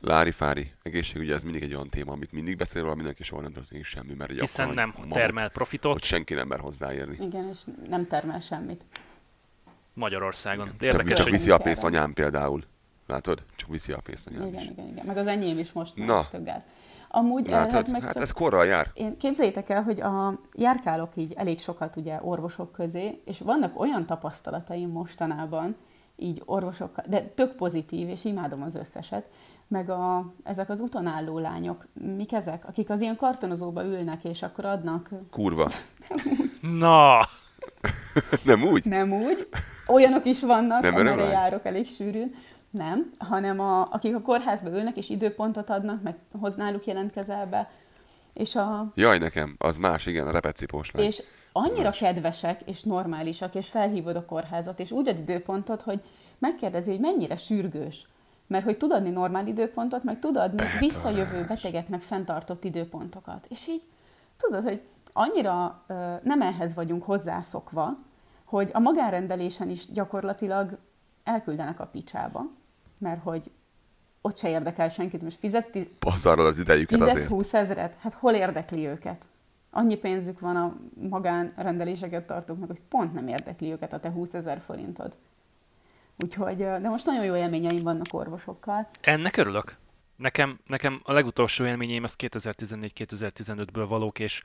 Lári fári. Egészségügy ez mindig egy olyan téma, amit mindig beszél róla mindenki, soha nem történik semmi, mert egy Hiszen nem mamut, termel profitot Hogy senki nem mer hozzáérni. Igen, és nem termel semmit. Magyarországon. De Csak, Érdekes, csak hogy viszi a pénzt anyám például. Látod? Csak viszi a pénzt anyám Igen, is. igen, igen. Meg az enyém is most már Na. tök gáz. Amúgy Látod? ehhez meg Hát csak... ez korral jár. Én képzeljétek el, hogy a, járkálok így elég sokat ugye orvosok közé, és vannak olyan tapasztalataim mostanában, így orvosokkal, de tök pozitív, és imádom az összeset, meg a, ezek az utonálló lányok, mik ezek, akik az ilyen kartonozóba ülnek, és akkor adnak, Kurva. Na, nem úgy? nem úgy, olyanok is vannak, Nem amire örömlány? járok elég sűrűn, nem, hanem a, akik a kórházba ülnek, és időpontot adnak, meg hogy náluk jelentkezel be, és a, Jaj, nekem, az más, igen, a repetcipós lány. És annyira kedvesek és normálisak, és felhívod a kórházat, és úgy ad időpontot, hogy megkérdezi, hogy mennyire sürgős. Mert hogy tud adni normál időpontot, meg tud adni Beszarás. visszajövő betegeknek fenntartott időpontokat. És így tudod, hogy annyira ö, nem ehhez vagyunk hozzászokva, hogy a magánrendelésen is gyakorlatilag elküldenek a picsába, mert hogy ott se érdekel senkit, most fizetsz, ti- Pazarod az idejüket Fizetsz azért. 20 ezeret? Hát hol érdekli őket? Annyi pénzük van a magánrendeléseket tartóknak, hogy pont nem érdekli őket a te 20 ezer forintod. Úgyhogy, de most nagyon jó élményeim vannak orvosokkal. Ennek örülök. Nekem, nekem a legutolsó élményeim az 2014-2015-ből valók, és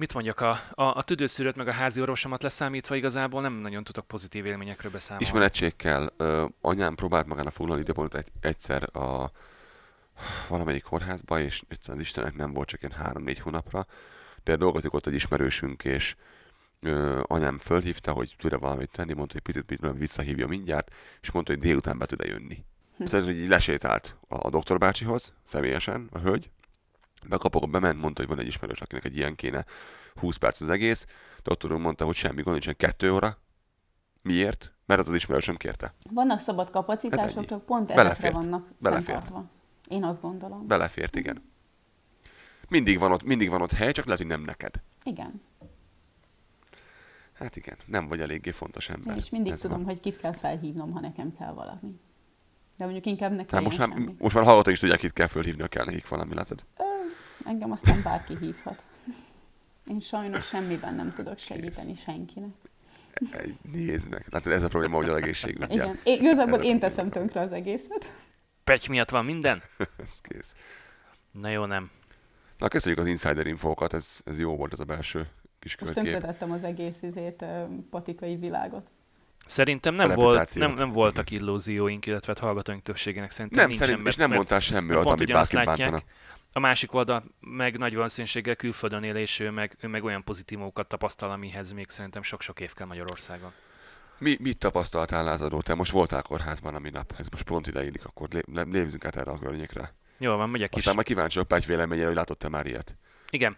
mit mondjak, a, a, a tüdőszűrőt meg a házi orvosomat leszámítva igazából nem nagyon tudok pozitív élményekről beszámolni. Ismeretség kell. Ö, anyám próbált magának foglalni időpontot egy, egyszer a valamelyik kórházba, és egyszerűen az Istenek nem volt csak ilyen három-négy hónapra, de dolgozik ott egy ismerősünk, és ö, anyám fölhívta, hogy tud-e valamit tenni, mondta, hogy picit, picit visszahívja mindjárt, és mondta, hogy délután be tud-e jönni. Szóval, hogy így lesétált a, a doktor bácsihoz, személyesen, a hölgy, bekapok, bement, mondta, hogy van egy ismerős, akinek egy ilyen kéne, 20 perc az egész, doktorunk mondta, hogy semmi gond nincsen, kettő óra. Miért? Mert az az ismerősöm kérte. Vannak szabad kapacitások, csak pont ezekre Belefért. vannak Belefért. fenntartva. Én azt gondolom. Belefért, igen. Mindig van ott, mindig van ott hely, csak lehet, hogy nem neked. Igen. Hát igen, nem vagy eléggé fontos ember. És mindig Ez tudom, van. hogy kit kell felhívnom, ha nekem kell valami. De mondjuk inkább ne Hát most már, semmi. most már hallgatók is tudják, itt kell fölhívni, ha kell nekik valami, látod? Ö, engem aztán bárki hívhat. Én sajnos semmiben nem tudok segíteni senkinek. Nézd meg, látod, ez a probléma, hogy a egészségügyel. Igen, én, igazából Ez én probléma. teszem tönkre az egészet. Pegy miatt van minden? Ez kész. Na jó, nem. Na, köszönjük az insider infókat, ez, ez jó volt ez a belső kis Most költkép. tönkretettem az egész izét, patikai világot. Szerintem nem, A volt, nem, nem voltak illúzióink, illetve hát hallgatóink többségének szerintem Nem, nincsen, szerint, és nem mondtál semmi olyat, amit bárki bántana. A másik oldal meg nagy valószínűséggel külföldön él, és ő meg, ő meg olyan pozitívumokat tapasztal, amihez még szerintem sok-sok év kell Magyarországon. Mi, mit tapasztaltál lázadó? Te most voltál kórházban a minap, ez most pont ideillik, akkor lé, lé, lépzünk át erre a környékre. Jó van, megyek is. Aztán majd kíváncsi Páty véleményére, hogy látott-e már ilyet. Igen,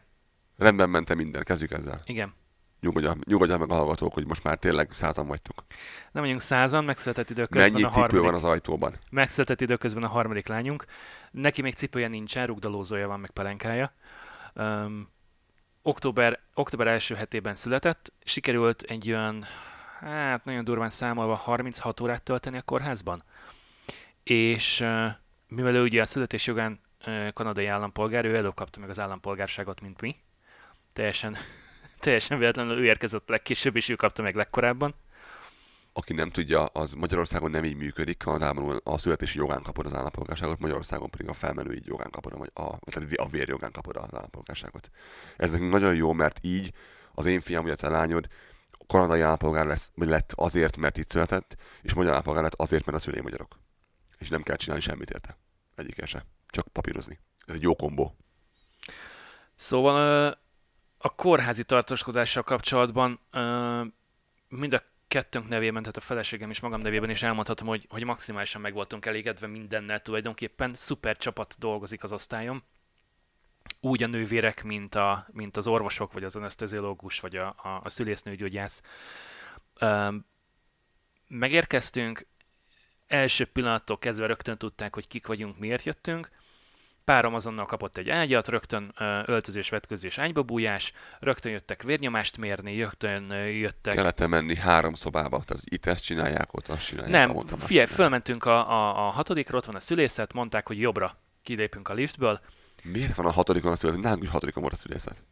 Rendben mentem minden, kezdjük ezzel. igen. Nyugodjál, nyugodjál meg a hallgatók, hogy most már tényleg százan vagytok. Nem vagyunk százan, megszületett időközben Mennyi a cipő harmadik. van az ajtóban? Megszületett időközben a harmadik lányunk. Neki még cipője nincsen, rugdalózója van, meg pelenkája. Um, október, október első hetében született. Sikerült egy olyan, hát nagyon durván számolva 36 órát tölteni a kórházban. És uh, mivel ő ugye a születés jogán uh, kanadai állampolgár, ő előkapta meg az állampolgárságot, mint mi. Teljesen, teljesen véletlenül ő érkezett legkésőbb, és ő kapta meg legkorábban. Aki nem tudja, az Magyarországon nem így működik, Kanadában a születési jogán kapod az állampolgárságot, Magyarországon pedig a felmenő így jogán kapod, a, a, tehát a vérjogán kapod az állampolgárságot. Ez nekünk nagyon jó, mert így az én fiam, vagy a te lányod kanadai állampolgár lesz, vagy lett azért, mert itt született, és magyar állampolgár lett azért, mert a szülei magyarok. És nem kell csinálni semmit érte. Egyikkel se. Csak papírozni. Ez egy jó kombó. Szóval a kórházi tartózkodással kapcsolatban ö, mind a kettőnk nevében, tehát a feleségem és magam nevében is elmondhatom, hogy, hogy maximálisan meg voltunk elégedve mindennel tulajdonképpen. Szuper csapat dolgozik az osztályom. Úgy a nővérek, mint, a, mint az orvosok, vagy az anesteziológus, vagy a, a, a szülésznőgyógyász. Megérkeztünk, első pillanattól kezdve rögtön tudták, hogy kik vagyunk, miért jöttünk. Párom azonnal kapott egy ágyat, rögtön öltözés, vetközés, ágyba bújás, rögtön jöttek vérnyomást mérni, rögtön jöttek... Kellett menni három szobába, tehát itt ezt csinálják, ott azt csinálják. Nem, azt figyelj, fölmentünk a, a, a hatodikra, ott van a szülészet, mondták, hogy jobbra kilépünk a liftből. Miért van a hatodikon a születet? Nálunk is hatodikon volt a szülészet.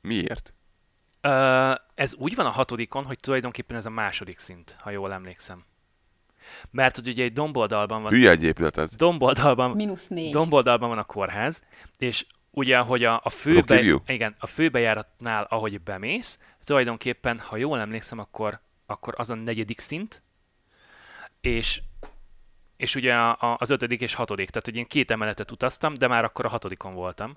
Miért? Ö, ez úgy van a hatodikon, hogy tulajdonképpen ez a második szint, ha jól emlékszem. Mert hogy ugye egy domboldalban van, Hülye egy épület ez. domboldalban, Mínusz négy. domboldalban van a kórház, és ugye, hogy a, a, főbe, igen, a főbejáratnál, ahogy bemész, tulajdonképpen, ha jól emlékszem, akkor, akkor az a negyedik szint, és, és ugye a, a, az ötödik és hatodik, tehát hogy én két emeletet utaztam, de már akkor a hatodikon voltam.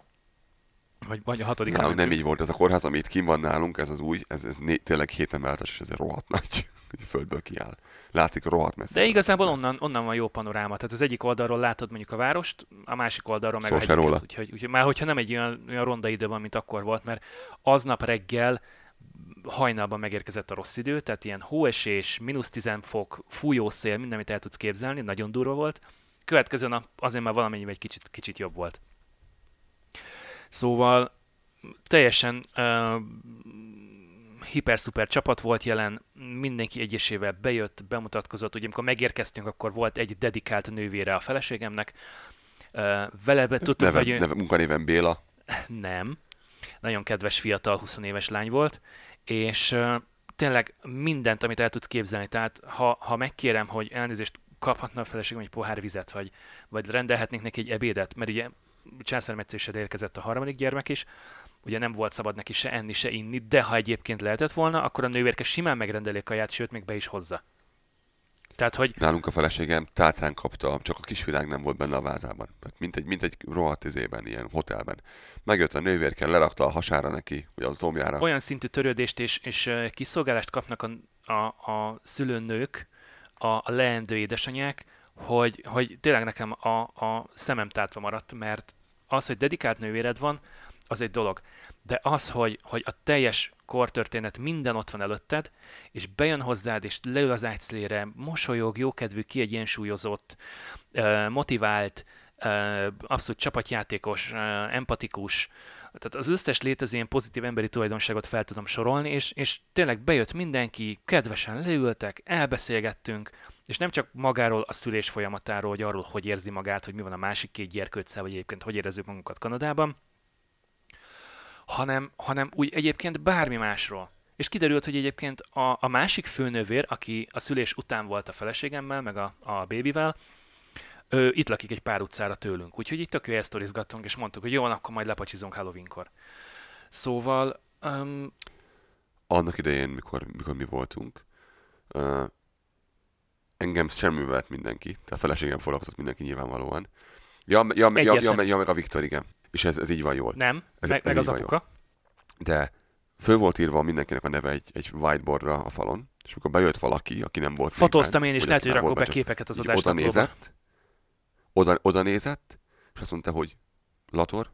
Vagy, vagy a hatodikon Nálunk nem így volt. Ez a kórház, ami itt kim van nálunk, ez az új, ez, ez né- tényleg hét emeletes, és ez egy rohadt nagy, a földből kiáll. Látszik rohadt messze. De igazából onnan, onnan van jó panoráma. Tehát az egyik oldalról látod mondjuk a várost, a másik oldalról meg Szó róla. Úgyhogy, úgyhogy már hogyha nem egy olyan, olyan ronda idő van, mint akkor volt, mert aznap reggel hajnalban megérkezett a rossz idő, tehát ilyen hóesés, mínusz 10 fok, fújó szél, minden, amit el tudsz képzelni, nagyon durva volt. Következő nap azért már valamennyi egy kicsit, kicsit jobb volt. Szóval teljesen uh, hiper-szuper csapat volt jelen, mindenki egyesével bejött, bemutatkozott. Ugye amikor megérkeztünk, akkor volt egy dedikált nővére a feleségemnek. Vele be tudtuk, neve, hogy neve, munkanéven Béla. nem. Nagyon kedves fiatal, 20 éves lány volt, és tényleg mindent, amit el tudsz képzelni. Tehát ha, ha megkérem, hogy elnézést kaphatna a feleségem egy pohár vizet, vagy, vagy rendelhetnénk neki egy ebédet, mert ugye császármetszésre érkezett a harmadik gyermek is, ugye nem volt szabad neki se enni, se inni, de ha egyébként lehetett volna, akkor a nővérke simán megrendeli a kaját, sőt, még be is hozza. Tehát, hogy Nálunk a feleségem tálcán kapta, csak a kisvilág nem volt benne a vázában. Tehát mint egy, mint egy rohadt izében, ilyen hotelben. Megjött a nővérke, lerakta a hasára neki, vagy az omjára. olyan szintű törődést és, és kiszolgálást kapnak a, a, a szülőnők, a, a leendő édesanyák, hogy, hogy tényleg nekem a, a szemem tátva maradt, mert az, hogy dedikált nővéred van, az egy dolog. De az, hogy, hogy a teljes kortörténet minden ott van előtted, és bejön hozzád, és leül az ágyszlére, mosolyog, jókedvű, kiegyensúlyozott, motivált, abszolút csapatjátékos, empatikus, tehát az összes létező ilyen pozitív emberi tulajdonságot fel tudom sorolni, és, és tényleg bejött mindenki, kedvesen leültek, elbeszélgettünk, és nem csak magáról a szülés folyamatáról, hogy arról, hogy érzi magát, hogy mi van a másik két gyerkőccel, vagy egyébként hogy érezzük magunkat Kanadában, hanem, hanem úgy egyébként bármi másról. És kiderült, hogy egyébként a, a másik főnővér, aki a szülés után volt a feleségemmel, meg a, a bébivel, ő itt lakik egy pár utcára tőlünk. Úgyhogy itt tök jó esztorizgattunk, és mondtuk, hogy jó, akkor majd lepacsizunk Halloweenkor. Szóval... Um... Annak idején, mikor, mikor mi voltunk, uh, engem semmi vett mindenki, tehát a feleségem foglalkozott mindenki nyilvánvalóan. Ja, ja, ja, ja, ja, meg a Viktor, igen. És ez, ez így van jól. Nem, ez, meg, ez meg az apuka. Jól. De föl volt írva mindenkinek a neve egy, egy whiteboardra a falon, és amikor bejött valaki, aki nem volt Fotóztam én is, lehet, hogy rakok be képeket az adásnak. Oda nézett, oda, oda nézett, és azt mondta, hogy Lator,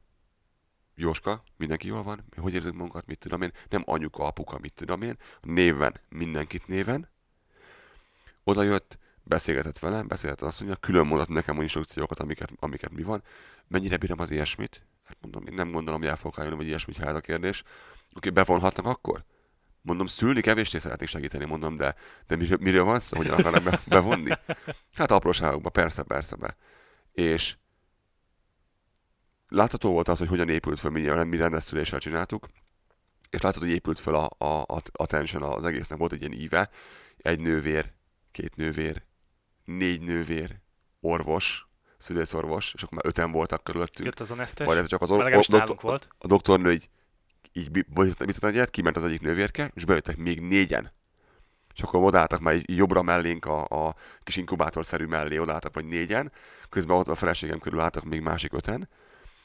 Jóska, mindenki jól van, hogy érzünk magunkat, mit tudom én, nem anyuka, apuka, mit tudom én, néven, mindenkit néven. Oda jött, beszélgetett velem, beszélgetett azt mondja, külön mondott nekem a instrukciókat, amiket, amiket mi van. Mennyire bírom az ilyesmit? Hát mondom, én nem gondolom, hogy el fog jönni, vagy ilyesmit, ha ez a kérdés. Oké, bevonhatnak akkor? Mondom, szülni kevésbé szeretnék segíteni, mondom, de, de miről, miről van szó, hogyan akarnak be, bevonni? Hát apróságokba, persze, persze be. És látható volt az, hogy hogyan épült fel, mi, mi rendeszüléssel csináltuk, és látszott, hogy épült fel a, a, a, a tension az egésznek, volt egy ilyen íve, egy nővér, két nővér, négy nővér, orvos, szülészorvos, és akkor már öten voltak körülöttünk. Jött az a nesztes, Vagy ez csak az or- a, doktor, volt. a doktornő így, így biztos egyet, kiment az egyik nővérke, és bejöttek még négyen. És akkor odálltak már így jobbra mellénk a, a kis inkubátorszerű mellé, odálltak vagy négyen, közben ott a feleségem körül álltak még másik öten,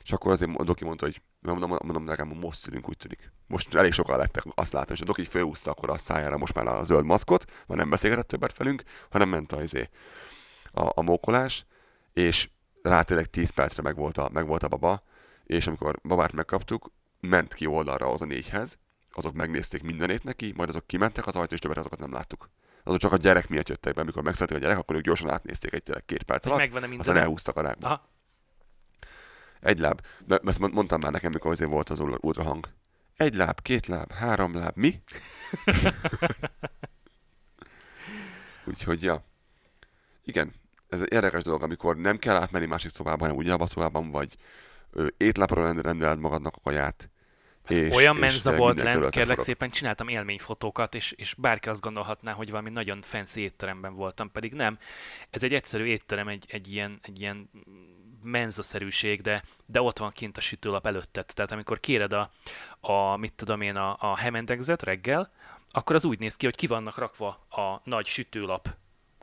és akkor azért a Doki mondta, hogy mondom, mondom nekem, most szülünk, úgy tűnik. Most elég sokan lettek, azt látom, és a Doki fölhúzta akkor a szájára most már a zöld maszkot, már nem beszélgetett többet felünk, hanem ment a, izé, a, a mókolás, és rá tényleg 10 percre meg volt, a, meg volt a baba, és amikor babát megkaptuk, ment ki oldalra az a négyhez, azok megnézték mindenét neki, majd azok kimentek az ajtó, és többet azokat nem láttuk. Azok csak a gyerek miatt jöttek be, amikor megszületett a gyerek, akkor ők gyorsan átnézték egy tényleg két perc alatt, aztán elhúztak a rákba. Aha. Egy láb. De ezt mondtam már nekem, mikor azért volt az ultrahang. Egy láb, két láb, három láb, mi? Úgyhogy, ja. Igen, ez egy érdekes dolog, amikor nem kell átmenni másik szobában, hanem ugyanabban a szobában vagy, étlapra rendeled magadnak a kaját, Hát és, olyan menza volt lent, kérlek szépen, csináltam élményfotókat, és, és bárki azt gondolhatná, hogy valami nagyon fancy étteremben voltam, pedig nem. Ez egy egyszerű étterem, egy, egy ilyen, egy ilyen menzaszerűség, de, de ott van kint a sütőlap előtted. Tehát amikor kéred a, a mit tudom én, a, a hemendegzet reggel, akkor az úgy néz ki, hogy ki vannak rakva a nagy sütőlap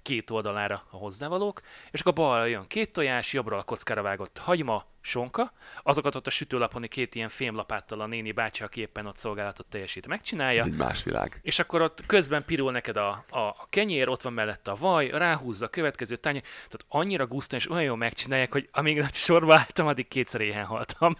két oldalára a hozzávalók, és akkor balra jön két tojás, jobbra a kockára vágott hagyma, sonka, azokat ott a sütőlapon két ilyen fémlapáttal a néni bácsi, aki éppen ott szolgálatot teljesít, megcsinálja. Ez egy más világ. És akkor ott közben pirul neked a, a, a kenyér, ott van mellette a vaj, ráhúzza a következő tányér, tehát annyira gusztán és olyan jól megcsinálják, hogy amíg sorba álltam, addig kétszer éhen haltam.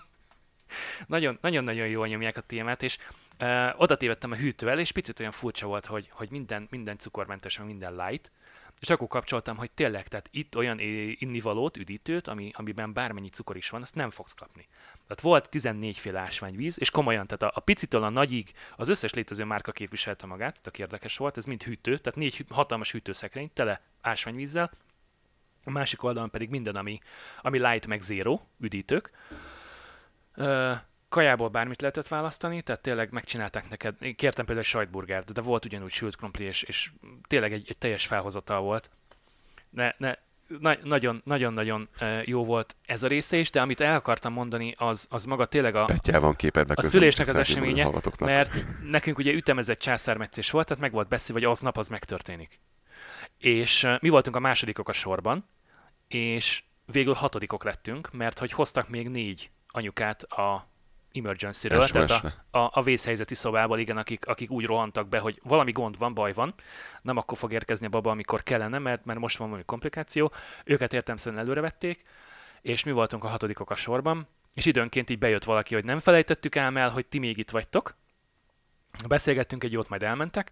Nagyon-nagyon jól nyomják a témát, és uh, oda tévedtem a hűtővel, és picit olyan furcsa volt, hogy, hogy minden, minden cukormentes, minden light, és akkor kapcsoltam, hogy tényleg, tehát itt olyan innivalót, üdítőt, ami, amiben bármennyi cukor is van, azt nem fogsz kapni. Tehát volt 14 féle ásványvíz, és komolyan, tehát a, a picitől a nagyig az összes létező márka képviselte magát, tehát érdekes volt, ez mind hűtő, tehát négy hatalmas hűtőszekrény, tele ásványvízzel, a másik oldalon pedig minden, ami, ami light meg zero, üdítők. Ö, kajából bármit lehetett választani, tehát tényleg megcsinálták neked, én kértem például egy sajtburgert, de volt ugyanúgy sült krumpli, és, és tényleg egy, egy teljes felhozatal volt. Ne, ne, na, nagyon, nagyon-nagyon jó volt ez a része is, de amit el akartam mondani, az, az maga tényleg a, van a szülésnek az eseménye, mert nekünk ugye ütemezett császármetszés volt, tehát meg volt beszélve, hogy aznap az megtörténik. És mi voltunk a másodikok a sorban, és végül hatodikok lettünk, mert hogy hoztak még négy anyukát a emergency-ről, tehát a, a, a vészhelyzeti szobából, igen, akik, akik úgy rohantak be, hogy valami gond van, baj van, nem akkor fog érkezni a baba, amikor kellene, mert, mert most van valami komplikáció. Őket értelmszerűen előrevették, és mi voltunk a hatodikok a sorban, és időnként így bejött valaki, hogy nem felejtettük ám el, hogy ti még itt vagytok, beszélgettünk egy jót, majd elmentek,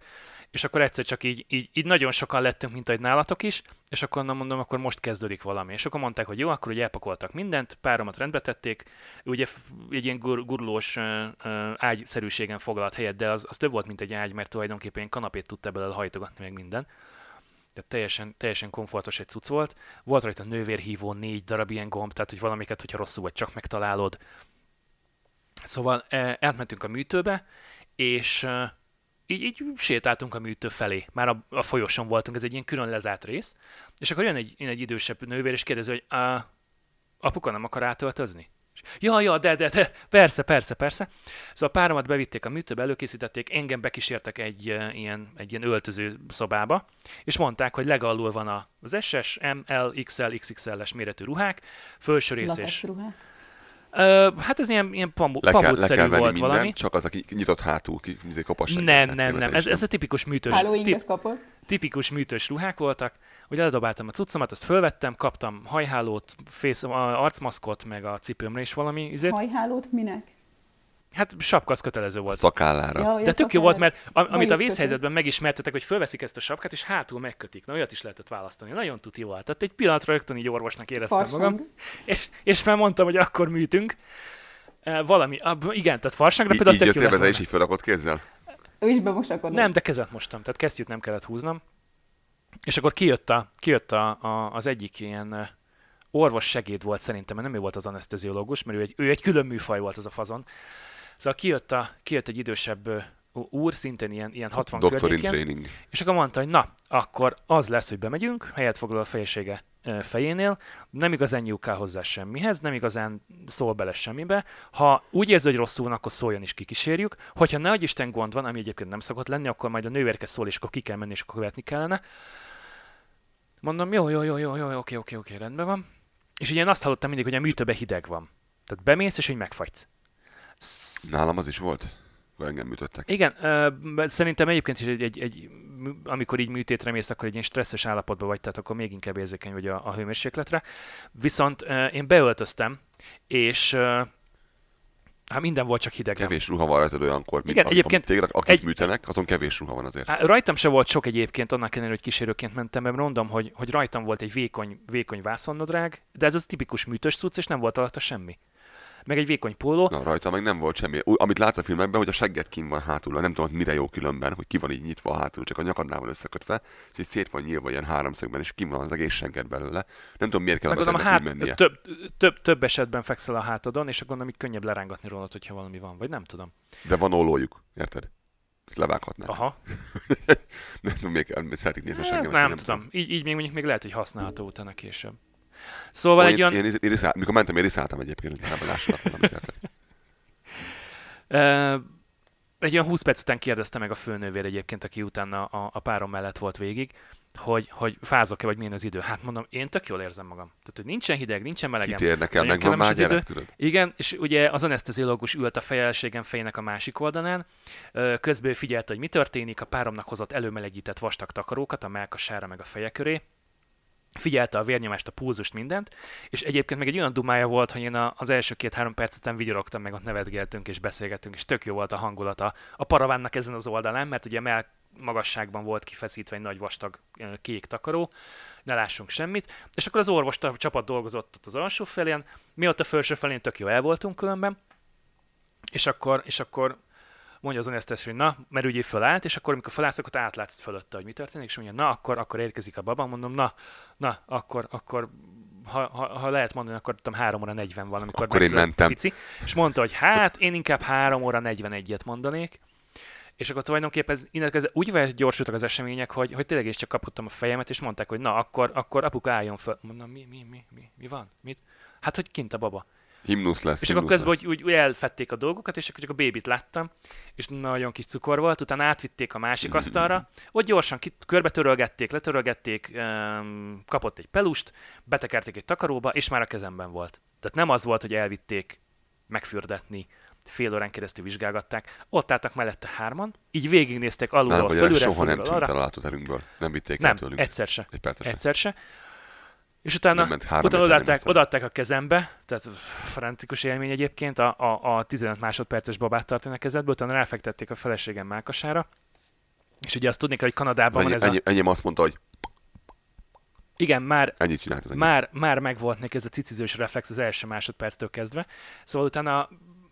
és akkor egyszer csak így, így, így nagyon sokan lettünk, mint ahogy nálatok is, és akkor nem mondom, akkor most kezdődik valami. És akkor mondták, hogy jó, akkor ugye elpakoltak mindent, páromat rendbe tették, ugye egy ilyen gur- gurulós uh, uh, ágyszerűségen foglalt helyet, de az, az több volt, mint egy ágy, mert tulajdonképpen kanapét tudta belőle hajtogatni meg minden. Tehát teljesen, teljesen komfortos egy cucc volt. Volt rajta nővérhívó, négy darab ilyen gomb, tehát hogy valamiket, hogyha rosszul vagy, csak megtalálod. Szóval e, átmentünk a műtőbe, és így, így sétáltunk a műtő felé. Már a, a folyoson voltunk, ez egy ilyen külön lezárt rész. És akkor jön egy, jön egy idősebb nővér, és kérdezi, hogy a, apuka nem akar átöltözni? Ja, ja, de, de, de, persze, persze, persze. Szóval a páromat bevitték a műtőbe, előkészítették, engem bekísértek egy, uh, ilyen, egy ilyen öltöző szobába, és mondták, hogy legalul van az SS, ML, XL, XXL-es méretű ruhák, felső rész és... ruhák. Hát ez ilyen, ilyen pamu, Le kell, le kell venni volt minden, valami. csak az, aki nyitott hátul, ki izé kopas Nem, nem, nem. Ez, ez a tipikus műtős, tip, tipikus műtős ruhák voltak. Ugye ledobáltam a cuccomat, azt fölvettem, kaptam hajhálót, fész, arcmaszkot, meg a cipőmre is valami izét. Hajhálót minek? Hát sapka az kötelező volt. Szakállára. Ja, De tök jó volt, mert a, amit a Bajuszkötő. vészhelyzetben megismertetek, hogy fölveszik ezt a sapkát, és hátul megkötik. Na, olyat is lehetett választani. Nagyon tuti volt. Tehát egy pillanatra rögtön így orvosnak éreztem Farsang. magam. És, és már mondtam, hogy akkor műtünk. E, valami, ab, igen, tehát farsangra Í- például így tök jó is így felrakott kézzel? Ő is bemosakodott. Nem, de kezet mostam, tehát kesztyűt nem kellett húznom. És akkor kijött, a, kijött a, a, az egyik ilyen ö, orvos segéd volt szerintem, mert nem ő volt az anesteziológus, mert ő egy, ő egy külön műfaj volt az a fazon. Szóval kijött, a, kijött egy idősebb úr, szintén ilyen, ilyen 60 Doctor in training. és akkor mondta, hogy na, akkor az lesz, hogy bemegyünk, helyet foglal a fejesége fejénél, nem igazán nyúl kell hozzá semmihez, nem igazán szól bele semmibe. Ha úgy érzi, hogy rosszul van, akkor szóljon is kikísérjük. Hogyha ne Isten gond van, ami egyébként nem szokott lenni, akkor majd a nővérke szól, és akkor ki kell menni, és akkor követni kellene. Mondom, jó, jó, jó, jó, jó, oké, oké, oké, rendben van. És ugye én azt hallottam mindig, hogy a műtőbe hideg van. Tehát bemész, és hogy megfagysz. Nálam az is volt. Engem műtöttek. Igen, ö, szerintem egyébként is egy, egy, egy, amikor így műtétre mész, akkor egy ilyen stresszes állapotban vagy, tehát akkor még inkább érzékeny vagy a, a hőmérsékletre. Viszont ö, én beöltöztem, és ö, hát minden volt csak hideg. Kevés ruha van rajtad olyankor, mint Igen, a- egyébként a, téged, akik egy- műtenek, azon kevés ruha van azért. Á, Rajtam se volt sok egyébként, annak ellenére, hogy kísérőként mentem, mert mondom, hogy, hogy rajtam volt egy vékony, vékony vászonnadrág, de ez az tipikus műtös cucc, és nem volt alatta semmi. Meg egy vékony póló. Na, rajta meg nem volt semmi. Amit látsz a filmekben, hogy a segget kim van hátul, nem tudom, az mire jó különben, hogy ki van így nyitva hátul, csak a nyakadnál van összekötve, és így szét van nyílva ilyen háromszögben, és kim van az egész segged belőle. Nem tudom, miért kell a a hát, mennie. több, több, több esetben fekszel a hátadon, és akkor gondolom, így könnyebb lerángatni rólad, hogyha valami van, vagy nem tudom. De van ollójuk, érted? Levághatnák. Aha, Nem tudom, kell- szeretik nézni a hát, seggemet. nem, tudom. Így, így még mondjuk még lehet, hogy használható utána később. Szóval Én, egy olyan... én, én, én, iszál, mikor mentem, én iszáltam egyébként, hogy nem érted? Ö, egy olyan 20 perc után kérdezte meg a főnővér egyébként, aki utána a, a párom mellett volt végig, hogy, hogy fázok-e, vagy milyen az idő. Hát mondom, én tök jól érzem magam. Tehát, hogy nincsen hideg, nincsen melegem. Kit érdekel, megvan már gyerek, tudod? Igen, és ugye az anesteziológus ült a fejelségem fejének a másik oldalán, közben figyelte, hogy mi történik, a páromnak hozott előmelegített vastag takarókat a melkasára meg a feje köré, figyelte a vérnyomást, a pulzust, mindent, és egyébként meg egy olyan dumája volt, hogy én az első két-három perc után vigyorogtam, meg ott nevetgéltünk és beszélgettünk, és tök jó volt a hangulata a paravánnak ezen az oldalán, mert ugye mell magasságban volt kifeszítve egy nagy vastag kék takaró, ne lássunk semmit, és akkor az orvos csapat dolgozott ott az alsó felén, mi ott a felső felén tök jó el voltunk különben, és akkor, és akkor mondja az anesztesz, hogy na, mert ugye fölállt, és akkor, amikor felállsz, akkor átlátsz fölötte, hogy mi történik, és mondja, na, akkor, akkor érkezik a baba, mondom, na, na, akkor, akkor ha, ha, ha lehet mondani, akkor tudom, 3 óra 40 van, amikor Akkor én mentem. Pici, és mondta, hogy hát, én inkább 3 óra 41-et mondanék, és akkor tulajdonképpen ez, innen kezdve úgy gyorsultak az események, hogy, hogy tényleg is csak kapottam a fejemet, és mondták, hogy na, akkor, akkor apuka álljon föl. Mondom, mi, mi, mi, mi, mi van? Mit? Hát, hogy kint a baba. Himnusz lesz, És akkor himnusz közben lesz. úgy, úgy, elfették a dolgokat, és akkor csak a bébit láttam, és nagyon kis cukor volt, utána átvitték a másik asztalra, ott gyorsan ki, körbe törölgették, letörölgették, um, kapott egy pelust, betekerték egy takaróba, és már a kezemben volt. Tehát nem az volt, hogy elvitték megfürdetni, fél órán keresztül vizsgálgatták, ott álltak mellette hárman, így végignéztek alulról, gyerek fölülre, soha nem fölülről tűnt arra. el a látóterünkből. Nem vitték el Nem, tőlünk. egyszer se. Egy. Egyszer se. És utána, utána odaadták, odaadták a kezembe, tehát frantikus élmény egyébként, a, a, a 15 másodperces babát tartani a kezedbe, utána ráfektették a feleségem mákasára, és ugye azt tudni kell, hogy Kanadában van ez ennyi, a... ennyi, azt mondta, hogy Igen, már, ennyit csinált az ennyi. már, már megvolt neki ez a cicizős reflex az első másodperctől kezdve. Szóval utána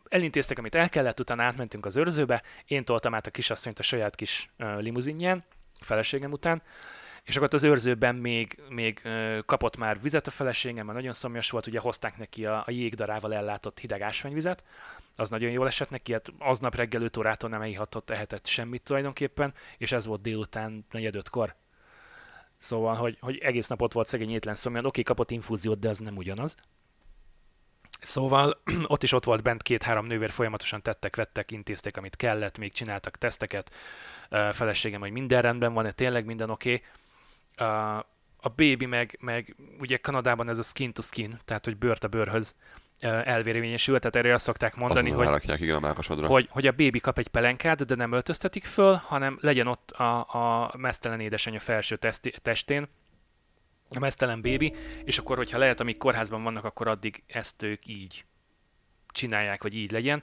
elintéztek, amit el kellett, utána átmentünk az őrzőbe, én toltam át a kisasszonyt a saját kis uh, limuzinján, feleségem után, és akkor az őrzőben még, még kapott már vizet a feleségem, mert nagyon szomjas volt, ugye hozták neki a, a jégdarával ellátott hideg ásványvizet, az nagyon jól esett neki, hát aznap reggel 5 órától nem ihatott, ehetett semmit tulajdonképpen, és ez volt délután negyed ötkor. Szóval, hogy, hogy egész nap ott volt szegény étlen szomjan, oké, kapott infúziót, de az nem ugyanaz. Szóval ott is ott volt bent két-három nővér, folyamatosan tettek, vettek, intézték, amit kellett, még csináltak teszteket. Feleségem, hogy minden rendben van, tényleg minden oké. Okay. A baby meg, meg ugye Kanadában ez a skin to skin, tehát hogy bőrt a bőrhöz elvérvényesül, tehát erre azt szokták mondani, hogy igen, a hogy, hogy a bébi kap egy pelenkát, de nem öltöztetik föl, hanem legyen ott a, a mesztelen édesanyja felső teszti, testén, a mesztelen bébi, és akkor, hogyha lehet, amíg kórházban vannak, akkor addig ezt ők így csinálják, hogy így legyen.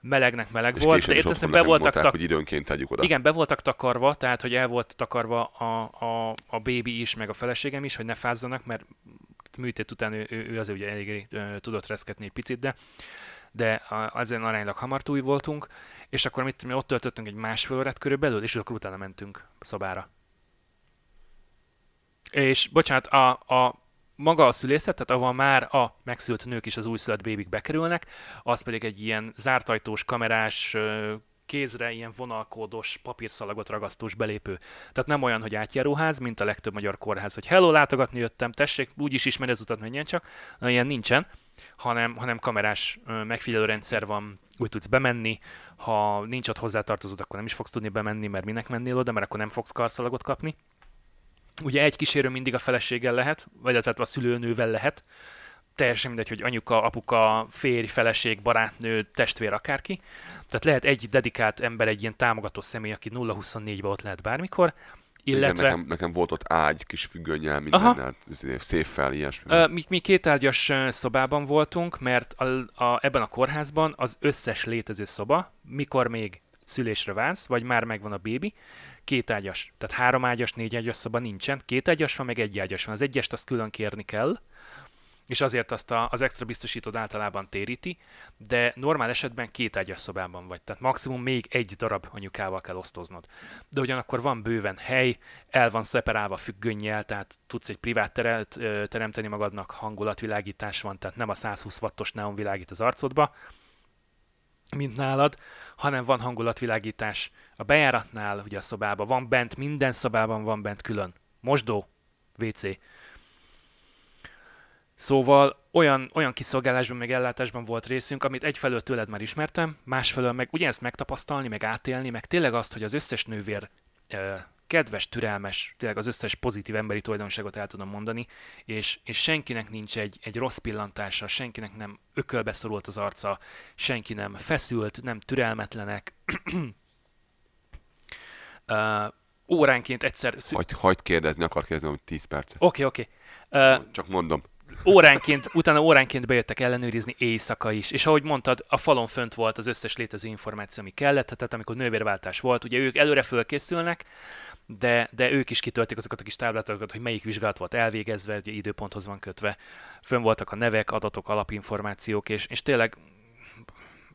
Melegnek meleg és volt, de nekem be voltak, mondták, tak, hogy időnként tegyük oda. igen, be voltak takarva, tehát hogy el volt takarva a, a, a bébi is, meg a feleségem is, hogy ne fázzanak, mert műtét után ő, ő, ő azért ugye elég ö, tudott reszketni egy picit, de de azért aránylag hamar túl voltunk, és akkor mit, mi ott töltöttünk egy másfél órát körülbelül, és akkor utána mentünk szobára. És bocsánat, a, a maga a szülészet, tehát ahol már a megszült nők és az újszülött bébik bekerülnek, az pedig egy ilyen zártajtós, kamerás, kézre ilyen vonalkódos, papírszalagot ragasztós belépő. Tehát nem olyan, hogy átjáróház, mint a legtöbb magyar kórház, hogy hello, látogatni jöttem, tessék, úgyis ismer ez utat, menjen csak. Na, ilyen nincsen, hanem, hanem kamerás megfigyelőrendszer van, úgy tudsz bemenni, ha nincs ott hozzátartozód, akkor nem is fogsz tudni bemenni, mert minek mennél oda, mert akkor nem fogsz karszalagot kapni. Ugye egy kísérő mindig a feleséggel lehet, vagy tehát a szülőnővel lehet, teljesen mindegy, hogy anyuka, apuka, férj, feleség, barátnő, testvér, akárki. Tehát lehet egy dedikált ember, egy ilyen támogató személy, aki 0-24-ben ott lehet bármikor, Igen, illetve nekem, nekem, volt ott ágy, kis függönnyel, mindennel, szép fel, ilyesmi. Mi, mi kétárgyas ö, szobában voltunk, mert a, a, ebben a kórházban az összes létező szoba, mikor még szülésre vársz, vagy már megvan a bébi, kétágyas. Tehát három ágyas, négy ágyas szoba nincsen, két ágyas van, meg egy ágyas van. Az egyest azt külön kérni kell, és azért azt a, az extra biztosítód általában téríti, de normál esetben két ágyas szobában vagy, tehát maximum még egy darab anyukával kell osztoznod. De ugyanakkor van bőven hely, el van szeparálva függönnyel, tehát tudsz egy privát teret teremteni magadnak, hangulatvilágítás van, tehát nem a 120 wattos neon világít az arcodba, mint nálad, hanem van hangulatvilágítás a bejáratnál, ugye a szobában, van bent, minden szobában van bent külön. Mosdó, WC. Szóval olyan, olyan kiszolgálásban, meg ellátásban volt részünk, amit egyfelől tőled már ismertem, másfelől meg ugyanezt megtapasztalni, meg átélni, meg tényleg azt, hogy az összes nővér ö, kedves, türelmes, tényleg az összes pozitív emberi tulajdonságot el tudom mondani, és, és senkinek nincs egy, egy rossz pillantása, senkinek nem ökölbe az arca, senki nem feszült, nem türelmetlenek. uh, óránként egyszer... Oké, Hagyd, hagyd kérdezni, akar kérdezni, hogy 10 percet. oké. Okay, okay. Uh, Csak mondom. óránként, utána óránként bejöttek ellenőrizni éjszaka is, és ahogy mondtad, a falon fönt volt az összes létező információ, ami kellett, tehát amikor nővérváltás volt, ugye ők előre fölkészülnek, de, de ők is kitöltik azokat a kis táblázatokat, hogy melyik vizsgálat volt elvégezve, ugye időponthoz van kötve, fönn voltak a nevek, adatok, alapinformációk, és, és tényleg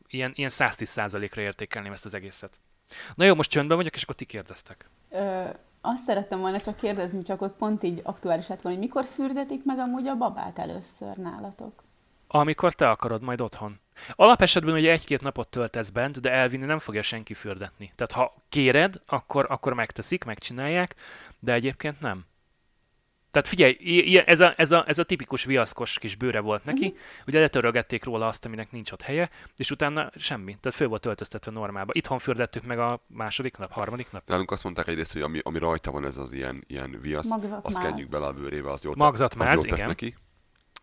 ilyen, ilyen 110%-ra értékelném ezt az egészet. Na jó, most csöndben vagyok, és akkor ti kérdeztek. Ö, azt szerettem volna csak kérdezni, csak ott pont így aktuális lett volna, hogy mikor fürdetik meg amúgy a babát először nálatok? Amikor te akarod majd otthon. Alapesetben ugye egy-két napot töltesz bent, de elvinni nem fogja senki fürdetni. Tehát ha kéred, akkor, akkor megteszik, megcsinálják, de egyébként nem. Tehát figyelj, i- i- ez a, ez a, ez a tipikus viaszkos kis bőre volt neki, uh-huh. ugye letörölgették róla azt, aminek nincs ott helye, és utána semmi. Tehát föl volt öltöztetve normálba. Itthon fürdettük meg a második nap, harmadik nap. Nálunk azt mondták egyrészt, hogy ami, ami rajta van, ez az ilyen, ilyen viasz, Magzatmáz. azt kenjük bele a bőrébe, az jót, Magzatmáz, az jót tesz igen. neki.